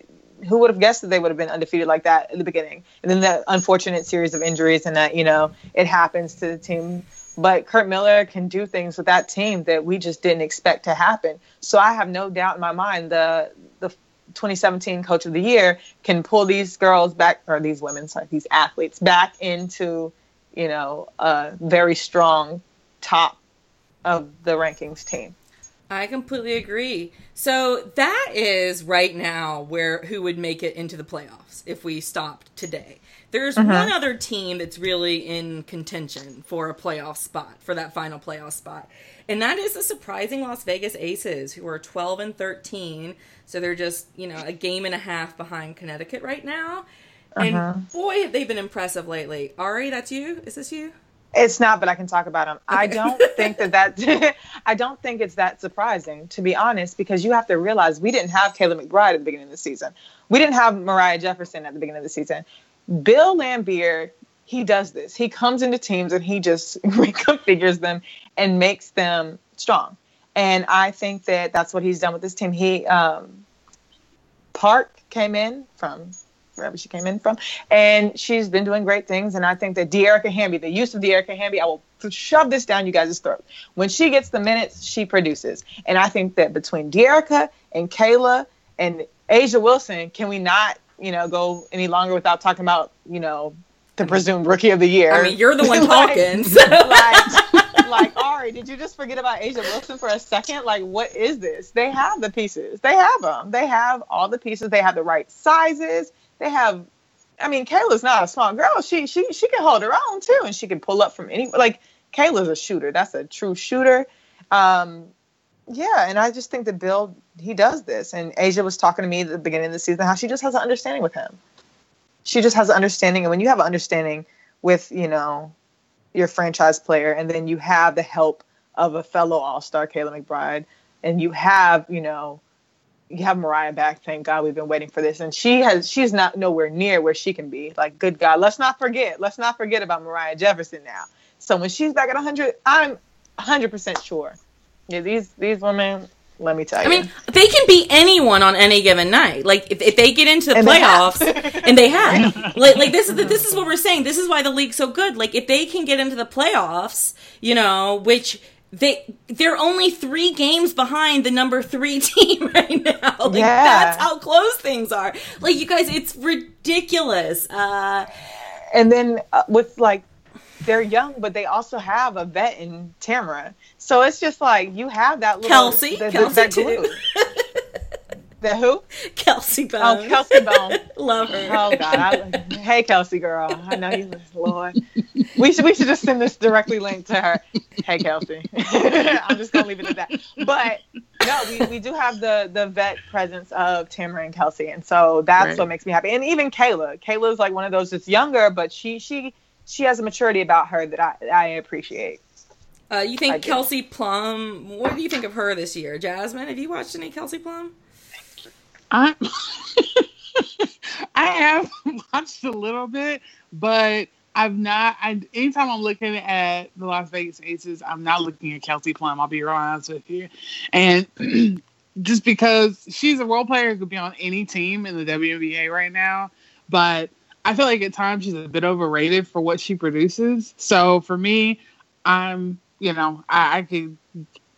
who would have guessed that they would have been undefeated like that in the beginning? And then the unfortunate series of injuries, and that you know it happens to the team. But Curt Miller can do things with that team that we just didn't expect to happen. So I have no doubt in my mind the the 2017 Coach of the Year can pull these girls back, or these women, sorry, these athletes back into, you know, a very strong top of the rankings team. I completely agree. So that is right now where who would make it into the playoffs if we stopped today. There's Mm-hmm. one other team that's really in contention for a playoff spot, for that final playoff spot. And that is the surprising Las Vegas Aces, who are 12 and 13. So they're just, you know, a game and a half behind Connecticut right now. And Uh-huh. boy, have they been impressive lately. Ari, that's you? Is this you? It's not, but I can talk about them. I don't think that that <laughs> I don't think it's that surprising, to be honest, because you have to realize we didn't have Kayla McBride at the beginning of the season. We didn't have Moriah Jefferson at the beginning of the season. Bill Laimbeer, he does this. He comes into teams and he just <laughs> reconfigures them and makes them strong. And I think that that's what he's done with this team. He um, Park came in from wherever she came in from, and she's been doing great things. And I think that Dearica Hamby, the use of Dearica Hamby, I will shove this down you guys' throat. When she gets the minutes, she produces. And I think that between Dearica and Kayla and A'ja Wilson, can we not, you know, go any longer without talking about, you know, the presumed rookie of the year. I mean, you're the one <laughs> talking. so. <laughs> like, like, Ari, did you just forget about A'ja Wilson for a second? Like, what is this? They have the pieces. They have them. They have all the pieces. They have the right sizes. They have. I mean, Kayla's not a small girl. She she she can hold her own too, and she can pull up from any. Like, Kayla's a shooter. That's a true shooter. Um, yeah, and I just think that Bill he does this. And A'ja was talking to me at the beginning of the season how she just has an understanding with him. She just has an understanding, and when you have an understanding with you know your franchise player, and then you have the help of a fellow All Star, Kayla McBride, and you have you know you have Moriah back. Thank God we've been waiting for this, and she has she's not nowhere near where she can be. Like good God, let's not forget. Let's not forget about Moriah Jefferson now. So when she's back at 100, I'm 100 percent sure. Yeah, these these women let me tell you. I mean, they can beat anyone on any given night. Like if, if they get into the and playoffs, they and they have, <laughs> like, like this is the, this is what we're saying. This is why the league's so good. Like if they can get into the playoffs, you know, which they they're only three games behind the number three <laughs> team right now. Like yeah. that's how close things are. Like you guys, it's ridiculous. Uh, and then uh, with like they're young, but they also have a vet in Tamera. So it's just like you have that little Kelsey, the, Kelsey that too. <laughs> the who? Kelsey Bone. Oh, Kelsey Bone. <laughs> Love her. Oh God. I, hey, Kelsey girl. I know you, Lord. We should we should just send this directly linked to her. Hey, Kelsey. <laughs> I'm just gonna leave it at that. But no, we, we do have the the vet presence of Tamera and Kelsey, and so that's right. what makes me happy. And even Kayla. Kayla's like one of those that's younger, but she she she has a maturity about her that I I appreciate. Uh, you think Kelsey Plum? What do you think of her this year, Jasmine? Have you watched any Kelsey Plum? I <laughs> I have <laughs> watched a little bit, but I've not. I anytime I'm looking at the Las Vegas Aces, I'm not looking at Kelsey Plum. I'll be real honest with you, and <clears throat> just because she's a role player could be on any team in the WNBA right now, but I feel like at times she's a bit overrated for what she produces. So for me, I'm you know I, I could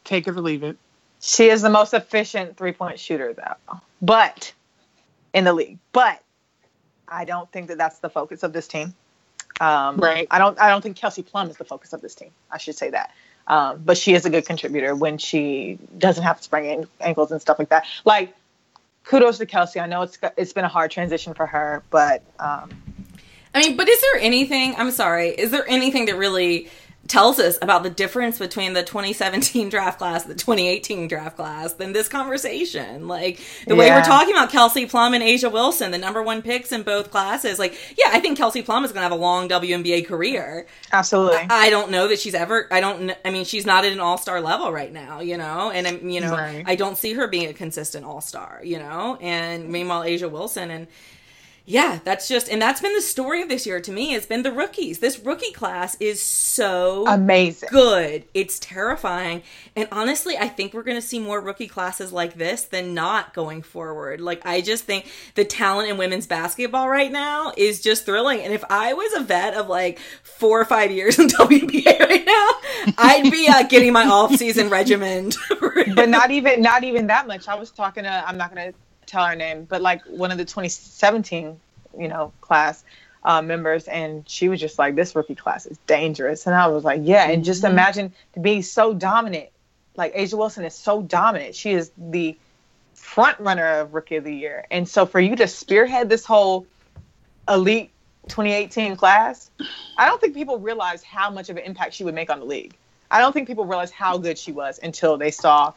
take it or leave it. She is the most efficient three point shooter though, but in the league. But I don't think that that's the focus of this team. Um, right. I don't. I don't think Kelsey Plum is the focus of this team. I should say that. Um, but she is a good contributor when she doesn't have to sprain ankles and stuff like that. Like kudos to Kelsey. I know it's it's been a hard transition for her, but um, I mean, but is there anything? I'm sorry. Is there anything that really tells us about the difference between the 2017 draft class and the 2018 draft class than this conversation. Like the yeah. way we're talking about Kelsey Plum and A'ja Wilson, the number one picks in both classes. Like, yeah, I think Kelsey Plum is going to have a long WNBA career. Absolutely. I, I, don't know that she's ever. I don't. I mean, she's not at an All Star level right now. You know, and I'm. You know, right. I don't see her being a consistent All Star. You know, and meanwhile, A'ja Wilson and yeah, that's just, and that's been the story of this year to me. It's been the rookies. This rookie class is so amazing, good. It's terrifying, and honestly, I think we're going to see more rookie classes like this than not going forward. Like, I just think the talent in women's basketball right now is just thrilling. And if I was a vet of like four or five years in <laughs> WNBA right now, I'd be uh, getting my off-season regimen. <laughs> but not even, not even that much. I was talking to, I'm not going to tell her name, but like one of the 2017, you know, class uh, members, and she was just like, "This rookie class is dangerous," and I was like, "Yeah," and just mm-hmm. imagine to be so dominant. Like A'ja Wilson is so dominant; she is the front runner of Rookie of the Year, and so for you to spearhead this whole elite 2018 class, I don't think people realize how much of an impact she would make on the league. I don't think people realize how good she was until they saw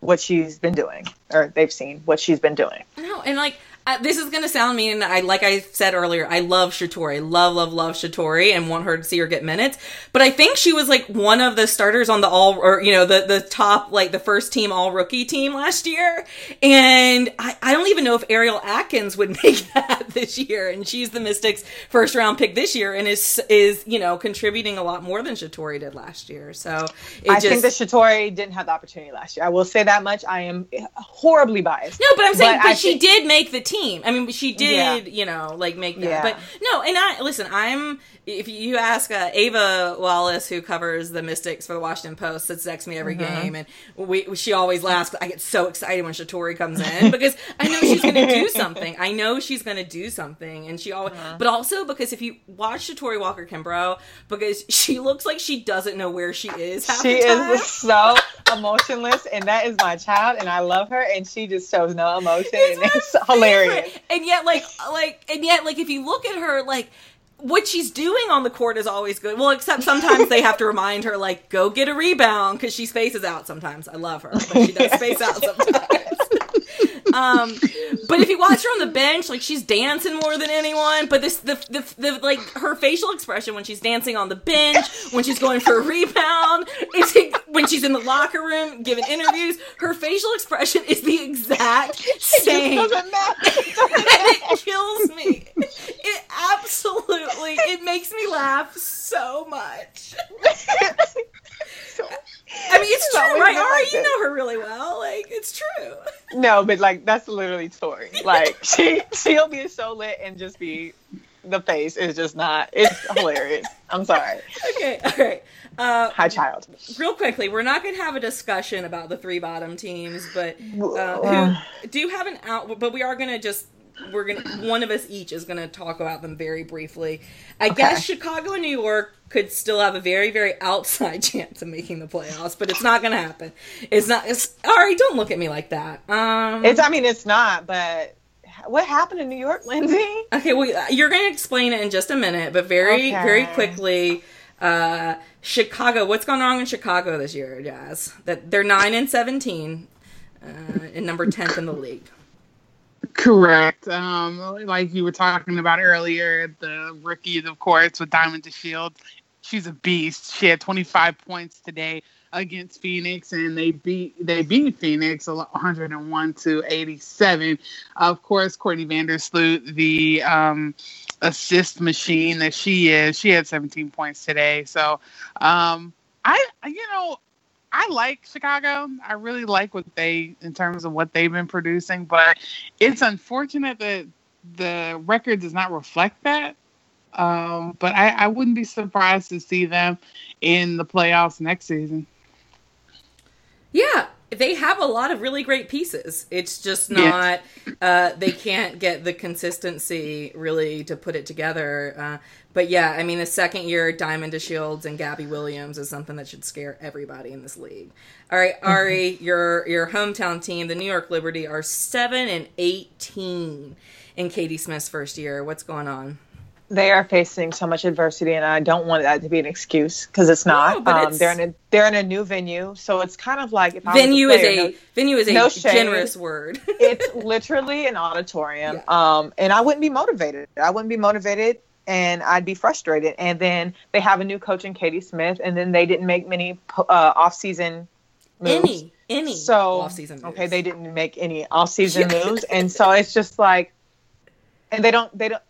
what she's been doing or they've seen what she's been doing. No, and like uh, this is gonna sound mean. I like I said earlier, I love Shatori, love, love, love Shatori, and want her to see her get minutes. But I think she was like one of the starters on the all, or you know, the the top like the first team all rookie team last year. And I, I don't even know if Ariel Atkins would <laughs> make that this year. And she's the Mystics' first round pick this year, and is is you know contributing a lot more than Shatori did last year. So I just, think that Shatori didn't have the opportunity last year. I will say that much. I am horribly biased. No, but I'm saying, but, but she think- did make the team. I mean, she did, you know, like make that. Yeah. But no, and I listen. I'm if you ask uh, Ava Wallace, who covers the Mystics for the Washington Post, that texts me every game, and we she always laughs. I get so excited when Shatori comes in because I know she's going to do <laughs> something. I know she's going to do something, and she always. But also because if you watch Shatori Walker Kimbrough, because she looks like she doesn't know where she is. Half she the time. is so emotionless, and that is my child, and I love her, and she just shows no emotion, and it's hilarious. And yet, like, like, and yet, like, if you look at her, like, what she's doing on the court is always good. Well, except sometimes they have to remind her, like, go get a rebound because she spaces out sometimes. I love her, but she does <laughs> space out sometimes. Um, <laughs> but if you watch her on the bench, like she's dancing more than anyone. But this, the, the, the, like her facial expression when she's dancing on the bench, when she's going for a rebound, it's when she's in the locker room giving interviews, her facial expression is the exact <laughs> same. It Doesn't <laughs> matter. it kills me. It absolutely it makes me laugh so much. I mean, it's <laughs> She's true, right? Ari, like you know her really well. Like, it's true. <laughs> No, but like that's literally Tori. Like <laughs> she she'll be so lit and just be the face is just not. It's hilarious. I'm sorry. Okay, all right. Uh, Hi, child. real quickly, we're not going to have a discussion about the three bottom teams, but uh, who <sighs> do have an out? But we are going to just we're to <clears throat> one of us each is to talk about them very briefly. I guess Chicago and New York could still have a very very outside <laughs> chance of making the playoffs, but it's not to happen. It's not. It's, Ari, don't look at me like that. Um, It's. I mean, it's not. But what happened in New York, Lindsay? Okay, well, you're going to explain it in just a minute, but very, Okay. very quickly, uh, Chicago. What's going on in Chicago this year, Jazz? That they're nine and seventeen, uh, and number tenth in the league. Correct. Um, like you were talking about earlier, the rookies, of course, with Diamond DeShields. She's a beast. She had 25 points today against Phoenix, and they beat they beat Phoenix 101 to 87. Of course, Courtney Vandersloot, the um, assist machine that she is, she had 17 points today. So, um, I you know I like Chicago. I really like what they in terms of what they've been producing, but it's unfortunate that the record does not reflect that. Um, but I, I wouldn't be surprised to see them in the playoffs next season. Yeah, they have a lot of really great pieces. It's just not uh, they can't get the consistency really to put it together. Uh, but yeah, I mean, the second year Diamond DeShields and Gabby Williams is something that should scare everybody in this league. All right, Ari, your your hometown team, the New York Liberty, are seven and eighteen in Katie Smith's first year. What's going on? They are facing so much adversity, and I don't want that to be an excuse because it's not. No, but um, it's- They're in a they're in a new venue, so it's kind of like if I was Venue a is a no- venue is a no generous word. it's <laughs> literally an auditorium um and i wouldn't be motivated i wouldn't be motivated and i'd be frustrated. And then they have a new coach in katie smith and then they didn't make many uh, off-season moves. Any any so off-season Moves. okay they didn't make any off-season <laughs> moves. And so it's just like and they don't they don't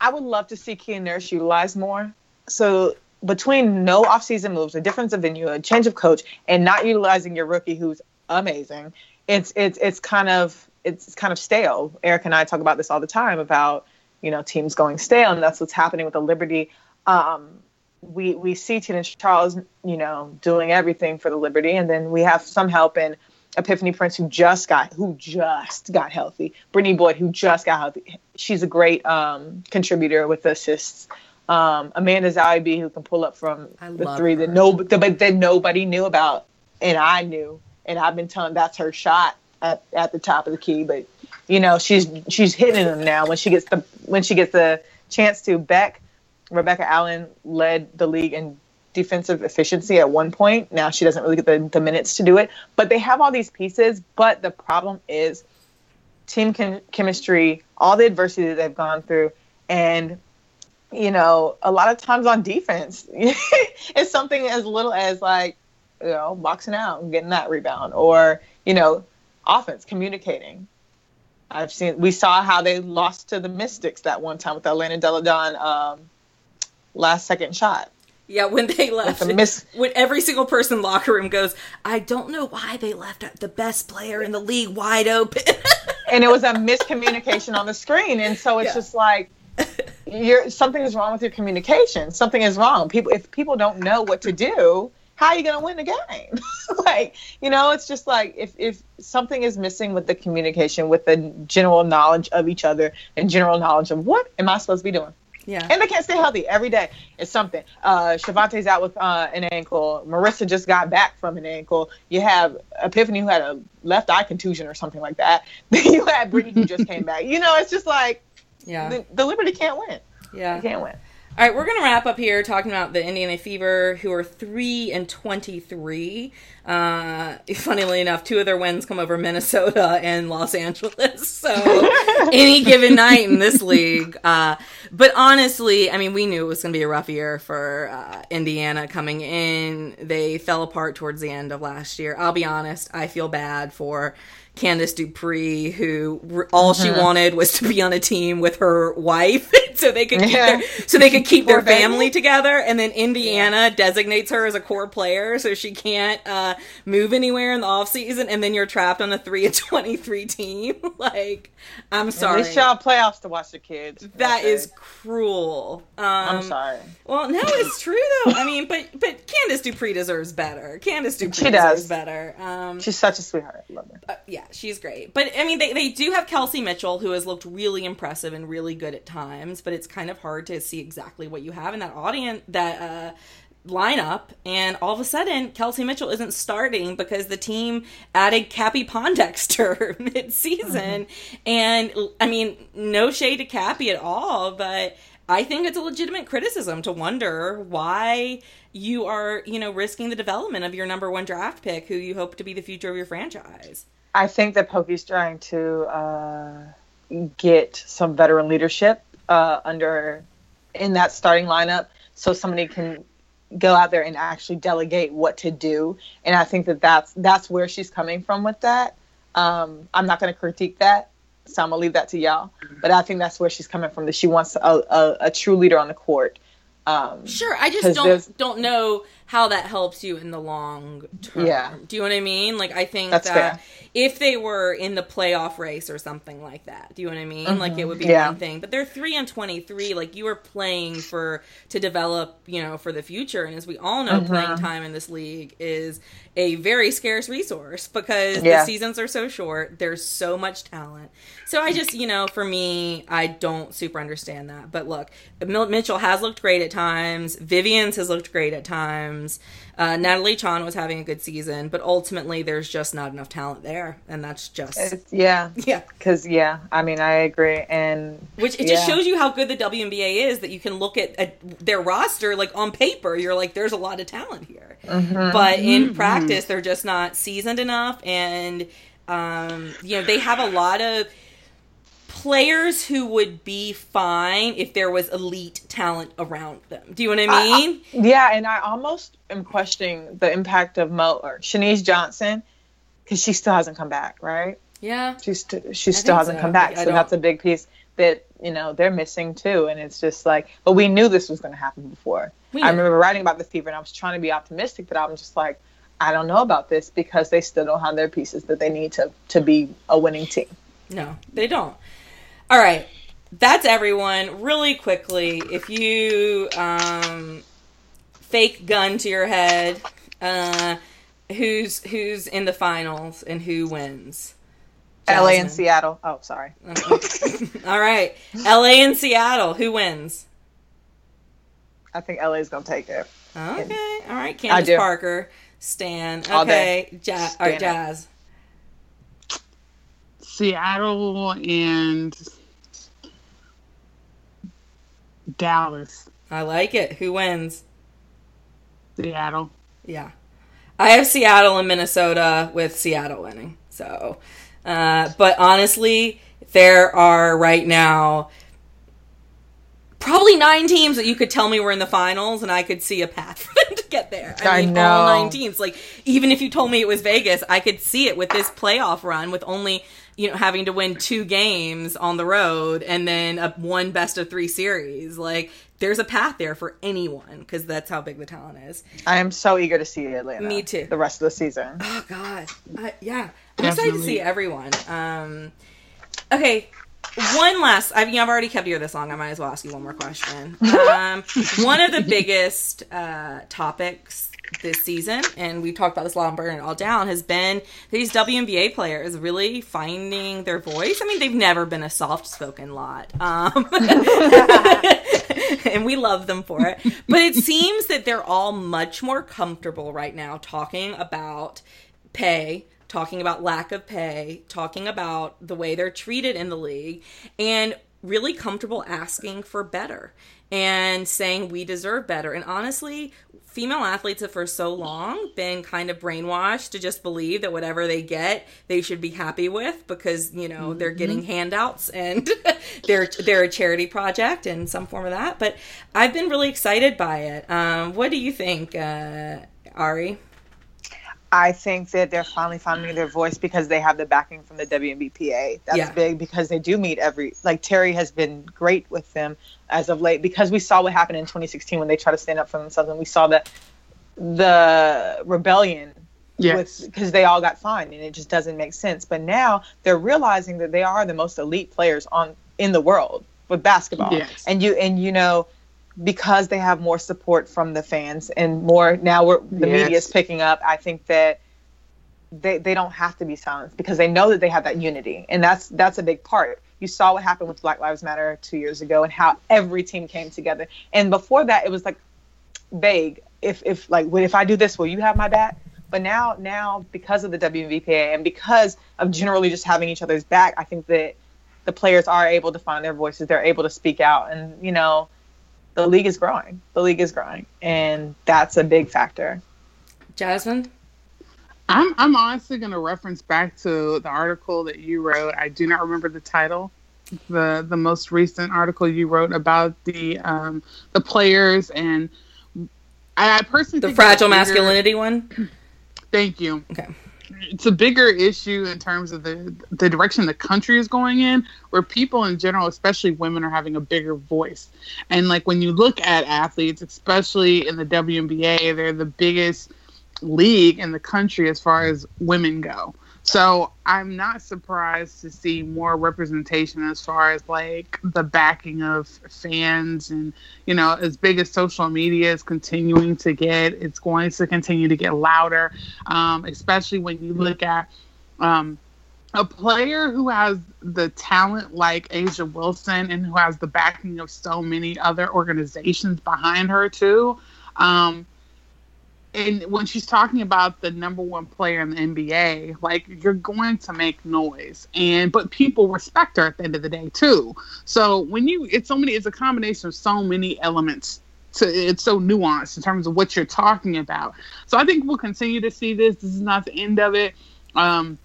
i would love to see Kia nurse utilized more. So between no off-season moves a difference of venue a change of coach and not utilizing your rookie who's amazing it's it's it's kind of it's kind of stale. Eric and i talk about this all the time about you know teams going stale and that's what's happening with the liberty um we we see Tina Charles, you know, doing everything for the Liberty, and then we have some help in Epiphanny Prince, who just got who just got healthy. Brittany Boyd, who just got healthy. She's a great um, contributor with the assists. Um, Amanda Zahui B, who can pull up from I the three that no, but that nobody knew about, and I knew, and I've been telling that's her shot at, at the top of the key. But you know, she's she's hitting them now when she gets the when she gets the chance to. Beck, Rebecca Allen led the league in defensive efficiency at one point. Now she doesn't really get the, the minutes to do it, but they have all these pieces. But the problem is team chem- chemistry, all the adversity that they've gone through, and you know, a lot of times on defense, <laughs> it's something as little as like, you know, boxing out and getting that rebound, or you know, offense communicating. I've seen we saw how they lost to the Mystics that one time with the Atlanta Delle Donne um, last second shot. Yeah, when they left, a miss- when every single person locker room goes, I don't know why they left the best player in the league wide open. <laughs> and it was a miscommunication on the screen. And so it's Yeah. just like you're something is wrong with your communication. Something is wrong. People if people don't know what to do, how are you going to win the game? <laughs> like, you know, it's just like if if something is missing with the communication, with the general knowledge of each other and general knowledge of what am I supposed to be doing? Yeah. And they can't stay healthy every day. It's something. Uh, Shavonte's out with uh, an ankle. Marissa just got back from an ankle. You have Epiphanny who had a left eye contusion or something like that. <laughs> Then you had Brittany who just came back. You know, it's just like Yeah. the, the Liberty can't win. Yeah. They can't win. All right, we're gonna wrap up here talking about the Indiana Fever, who are three and twenty-three. Uh, funnily enough, two of their wins come over Minnesota and Los Angeles. <laughs> So any given night in this league. Uh, but honestly, I mean, we knew it was gonna be a rough year for uh, Indiana coming in. They fell apart towards the end of last year. I'll be honest, I feel bad for. Candice Dupree, who all she Uh-huh. wanted was to be on a team with her wife, so they could keep Yeah. their, so they could keep their <laughs> family together. And then Indiana designates her as a core player, so she can't uh, move anywhere in the off season. And then you're trapped on a three and twenty three team. <laughs> like, I'm sorry, least y'all playoffs to watch the kids. that Okay. is cruel. Um, I'm sorry. Well, no, it's <laughs> true though. I mean, but but Candice Dupree deserves better. Candice Dupree She deserves does. better. Um, She's such a sweetheart. I love her. uh, yeah, she's great. But I mean, they, they do have Kelsey Mitchell, who has looked really impressive and really good at times. But it's kind of hard to see exactly what you have in that audience, that uh, lineup. And all of a sudden, Kelsey Mitchell isn't starting because the team added Cappie Pondexter <laughs> mid-season. And I mean, no shade to Cappie at all, but. I think it's a legitimate criticism to wonder why you are, you know, risking the development of your number one draft pick, who you hope to be the future of your franchise. I think that Pokey's trying to uh, get some veteran leadership uh, under in that starting lineup, so somebody can go out there and actually delegate what to do. And I think that that's that's where she's coming from with that. Um, I'm not going to critique that, so I'm gonna leave that to y'all. But I think that's where she's coming from. That she wants a, a, a true leader on the court. Um, Sure, I just don't don't know how that helps you in the long term. Yeah. Do you know what I mean? Like I think That's that fair. if they were in the playoff race or something like that, do you know what I mean? Like it would be Mm-hmm. Yeah. one thing. But they're three and twenty three. Like you are playing for to develop, you know, for the future. And as we all know, Mm-hmm. playing time in this league is a very scarce resource because Yeah. the seasons are so short. There's so much talent. So I just, you know, for me, I don't super understand that. But look, Mitchell has looked great at times. Vivian's has looked great at times. Uh, Natalie Chan was having a good season, but ultimately there's just not enough talent there, and that's just it's, yeah, <laughs> yeah. because yeah, I mean I agree, and Which it just shows you how good the WNBA is that you can look at, at their roster like on paper. You're like, there's a lot of talent here, Mm-hmm. but in practice, they're just not seasoned enough, and um, you know they have a lot of players who would be fine if there was elite talent around them. Do you know what I I- mean? Yeah, and I almost am questioning the impact of Mo or Shenise Johnson because she still hasn't come back, right? yeah. She's st- she I still hasn't so. come back, I so that's a big piece that you know they're missing too. And it's just like, but we knew this was going to happen before. We I remember writing about the fever, and I was trying to be optimistic, but I'm just like, I don't know about this because they still don't have their pieces that they need to to be a winning team. No, they don't. All right. That's everyone. Really quickly, if you um, fake gun to your head, uh, who's who's in the finals and who wins? LA and Seattle. Oh, sorry. <laughs> All right. LA and Seattle. Who wins? I think LA is going to take it. Okay. All right. Candace. Parker. Stan. Okay. Ja- all right, Stan it. Jazz. Seattle and Dallas. I like it. Who wins? Seattle. Yeah. I have Seattle and Minnesota with Seattle winning. So, uh, but honestly, there are right now probably nine teams that you could tell me were in the finals and I could see a path <laughs> for them to get there. I mean, know. all nine teams. Like, even if you told me it was Vegas, I could see it with this playoff run with only, you know, having to win two games on the road and then a one best of three series. Like, there's a path there for anyone because that's how big the talent is. I am so eager to see Atlanta. Me too. The rest of the season. Oh God, I, yeah, I'm excited to see everyone. Um, Okay, one last. I mean, I've already kept you here this long. I might as well ask you one more question. Um, <laughs> one of the biggest uh, topics this season, and we've talked about this a lot on Burn It All Down, has been these WNBA players really finding their voice. I mean, they've never been a soft-spoken lot, um, <laughs> and we love them for it. But it seems that they're all much more comfortable right now talking about pay talking about lack of pay, talking about the way they're treated in the league, and really comfortable asking for better and saying we deserve better. And honestly, female athletes have for so long been kind of brainwashed to just believe that whatever they get, they should be happy with because, you know, mm-hmm. they're getting handouts and <laughs> they're they're a charity project and some form of that. But I've been really excited by it. Um, what do you think, uh, Ari? I think that they're finally finding their voice because they have the backing from the WNBPA. That's yeah. big because they do meet every like Terry has been great with them as of late because we saw what happened in 2016 when they tried to stand up for themselves and we saw that the rebellion yes. because they all got fined and it just doesn't make sense. But now they're realizing that they are the most elite players on in the world with basketball. Yes. And you and you know because they have more support from the fans and more now we're the yes. media is picking up i think that they, they don't have to be silenced because they know that they have that unity. And that's that's a big part. You saw what happened with black lives matter two years ago and how every team came together. And before that it was like vague. If if like if i do this will you have my back? But now now because of the WNBPA and because of generally just having each other's back i think that the players are able to find their voices. They're able to speak out and you know the league is growing. The league is growing, and that's a big factor. Jasmine, I'm I'm honestly going to reference back to the article that you wrote. I do not remember the title. the The most recent article you wrote about the um, the players and I, I personally the fragile masculinity one. Thank you. Okay it's a bigger issue in terms of the the direction the country is going in where people in general especially women are having a bigger voice. And like when you look at athletes especially in the WNBA they're the biggest league in the country as far as women go so I'm not surprised to see more representation as far as like the backing of fans and you know as big as social media is continuing to get, it's going to continue to get louder, um, especially when you look at um, a player who has the talent like A'ja Wilson and who has the backing of so many other organizations behind her too. Um, and when she's talking about the number one player in the NBA, like you're going to make noise, and but people respect her at the end of the day too. So when you, it's so many, it's a combination of so many elements. To, it's so nuanced in terms of what you're talking about. So I think we'll continue to see this. This is not the end of it. Um,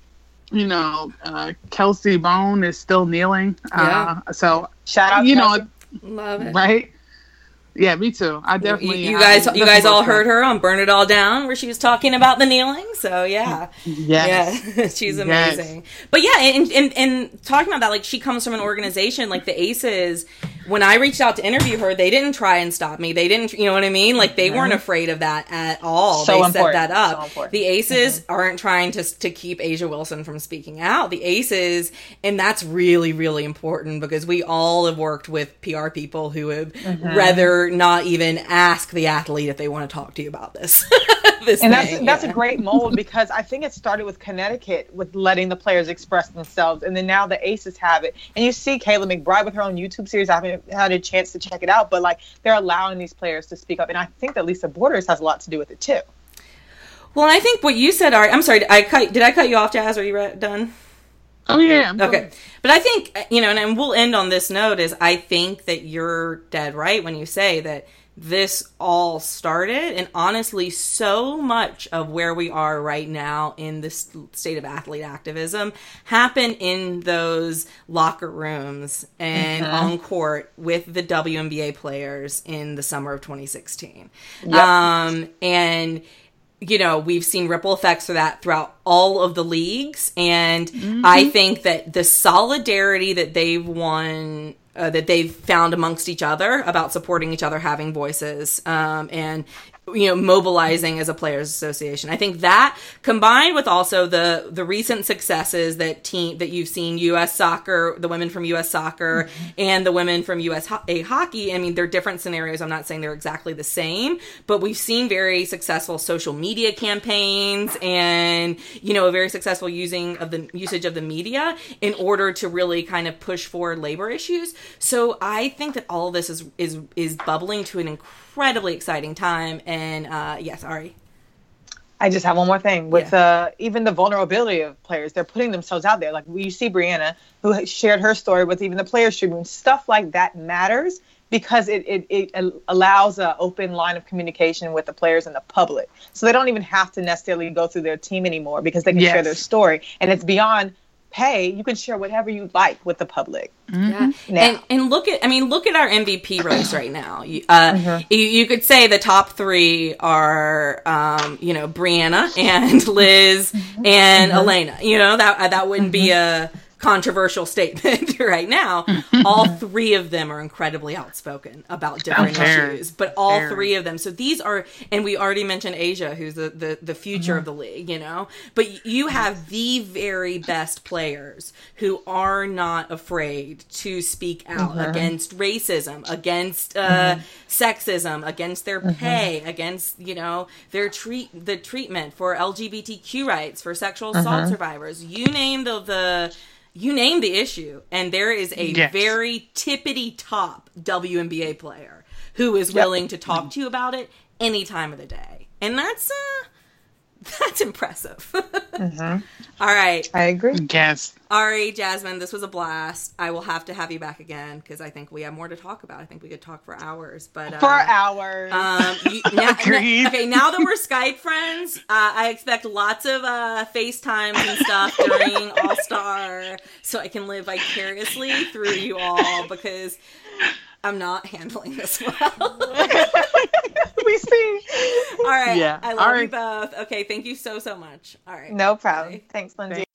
you know, uh, Kelsey Bone is still kneeling. Yeah. Uh, so shout out, you Kelsey. know, love it, right? Yeah, me too. I definitely. You, you guys, you guys all heard her on "Burn It All Down," where she was talking about the kneeling. So yeah, yes. yeah, <laughs> she's amazing. Yes. But yeah, and, and and talking about that, like she comes from an organization like the Aces when I reached out to interview her, they didn't try and stop me. They didn't, you know what I mean? Like they mm-hmm. weren't afraid of that at all. So they important. set that up. So the Aces mm-hmm. aren't trying to to keep A'ja Wilson from speaking out. The Aces, and that's really really important because we all have worked with PR people who have mm-hmm. rather not even ask the athlete if they want to talk to you about this. <laughs> this and thing. that's that's a great mold <laughs> because I think it started with Connecticut with letting the players express themselves, and then now the Aces have it. And you see Kayla McBride with her own YouTube series. I haven't had a chance to check it out, but like they're allowing these players to speak up, and I think that Lisa Borders has a lot to do with it too. Well, I think what you said, Art. I'm sorry. I cut. Did I cut you off, Jazz? Are you done? Oh yeah. I'm okay. But I think you know, and we'll end on this note. Is I think that you're dead right when you say that this all started and honestly so much of where we are right now in this state of athlete activism happened in those locker rooms and mm-hmm. on court with the WNBA players in the summer of 2016 yep. um, and you know we've seen ripple effects for that throughout all of the leagues and mm-hmm. i think that the solidarity that they've won uh, that they've found amongst each other about supporting each other, having voices, um, and you know mobilizing as a players association. I think that combined with also the the recent successes that team that you've seen us soccer the women from us soccer mm-hmm. and the women from us a hockey i mean they're different scenarios. I'm not saying they're exactly the same but we've seen very successful social media campaigns and you know a very successful using of the usage of the media in order to really kind of push forward labor issues. So i think that all of this is is is bubbling to an incredibly exciting time. And uh, yes, Ari. I just have one more thing with yeah. uh, even the vulnerability of players. They're putting themselves out there. Like you see Breanna, who shared her story with even the players tribune. Stuff like that matters because it, it, it allows an open line of communication with the players and the public. So they don't even have to necessarily go through their team anymore because they can yes. share their story. And it's beyond pay, you can share whatever you like with the public. Mm-hmm. Yeah. And, and look at, I mean, look at our MVP <clears throat> race right now. Uh, mm-hmm. you, you, could say the top three are, um, you know, Breanna and <laughs> Liz mm-hmm. and mm-hmm. Elena. You know, that, that wouldn't be mm-hmm. a, controversial statement <laughs> right now. <laughs> all three of them are incredibly outspoken about different issues, but all Fair. three of them. So these are, and we already mentioned A'ja, who's the the, the future mm-hmm. of the league, you know. But you have the very best players who are not afraid to speak out mm-hmm. against racism, against uh, mm-hmm. sexism, against their mm-hmm. pay, against you know their treat the treatment for LGBTQ rights, for sexual assault survivors. You name the the you name the issue, and there is a yes. very tippity top WNBA player who is willing yep. to talk to you about it any time of the day, and that's uh, <laughs> that's impressive. mm-hmm. <laughs> All right. I agree. Yes. Ari, Jasmine, this was a blast. I will have to have you back again because I think we have more to talk about. I think we could talk for hours. But uh, for hours. Um, you, now, Agreed. okay, now that we're Skype friends, uh, I expect lots of uh, FaceTimes and stuff during All Star, so I can live vicariously through you all because I'm not handling this <laughs> well. we see. All right. Yeah. I love you both. Okay. Thank you so, so much. All right. No problem. Bye. Thanks, Lindsay.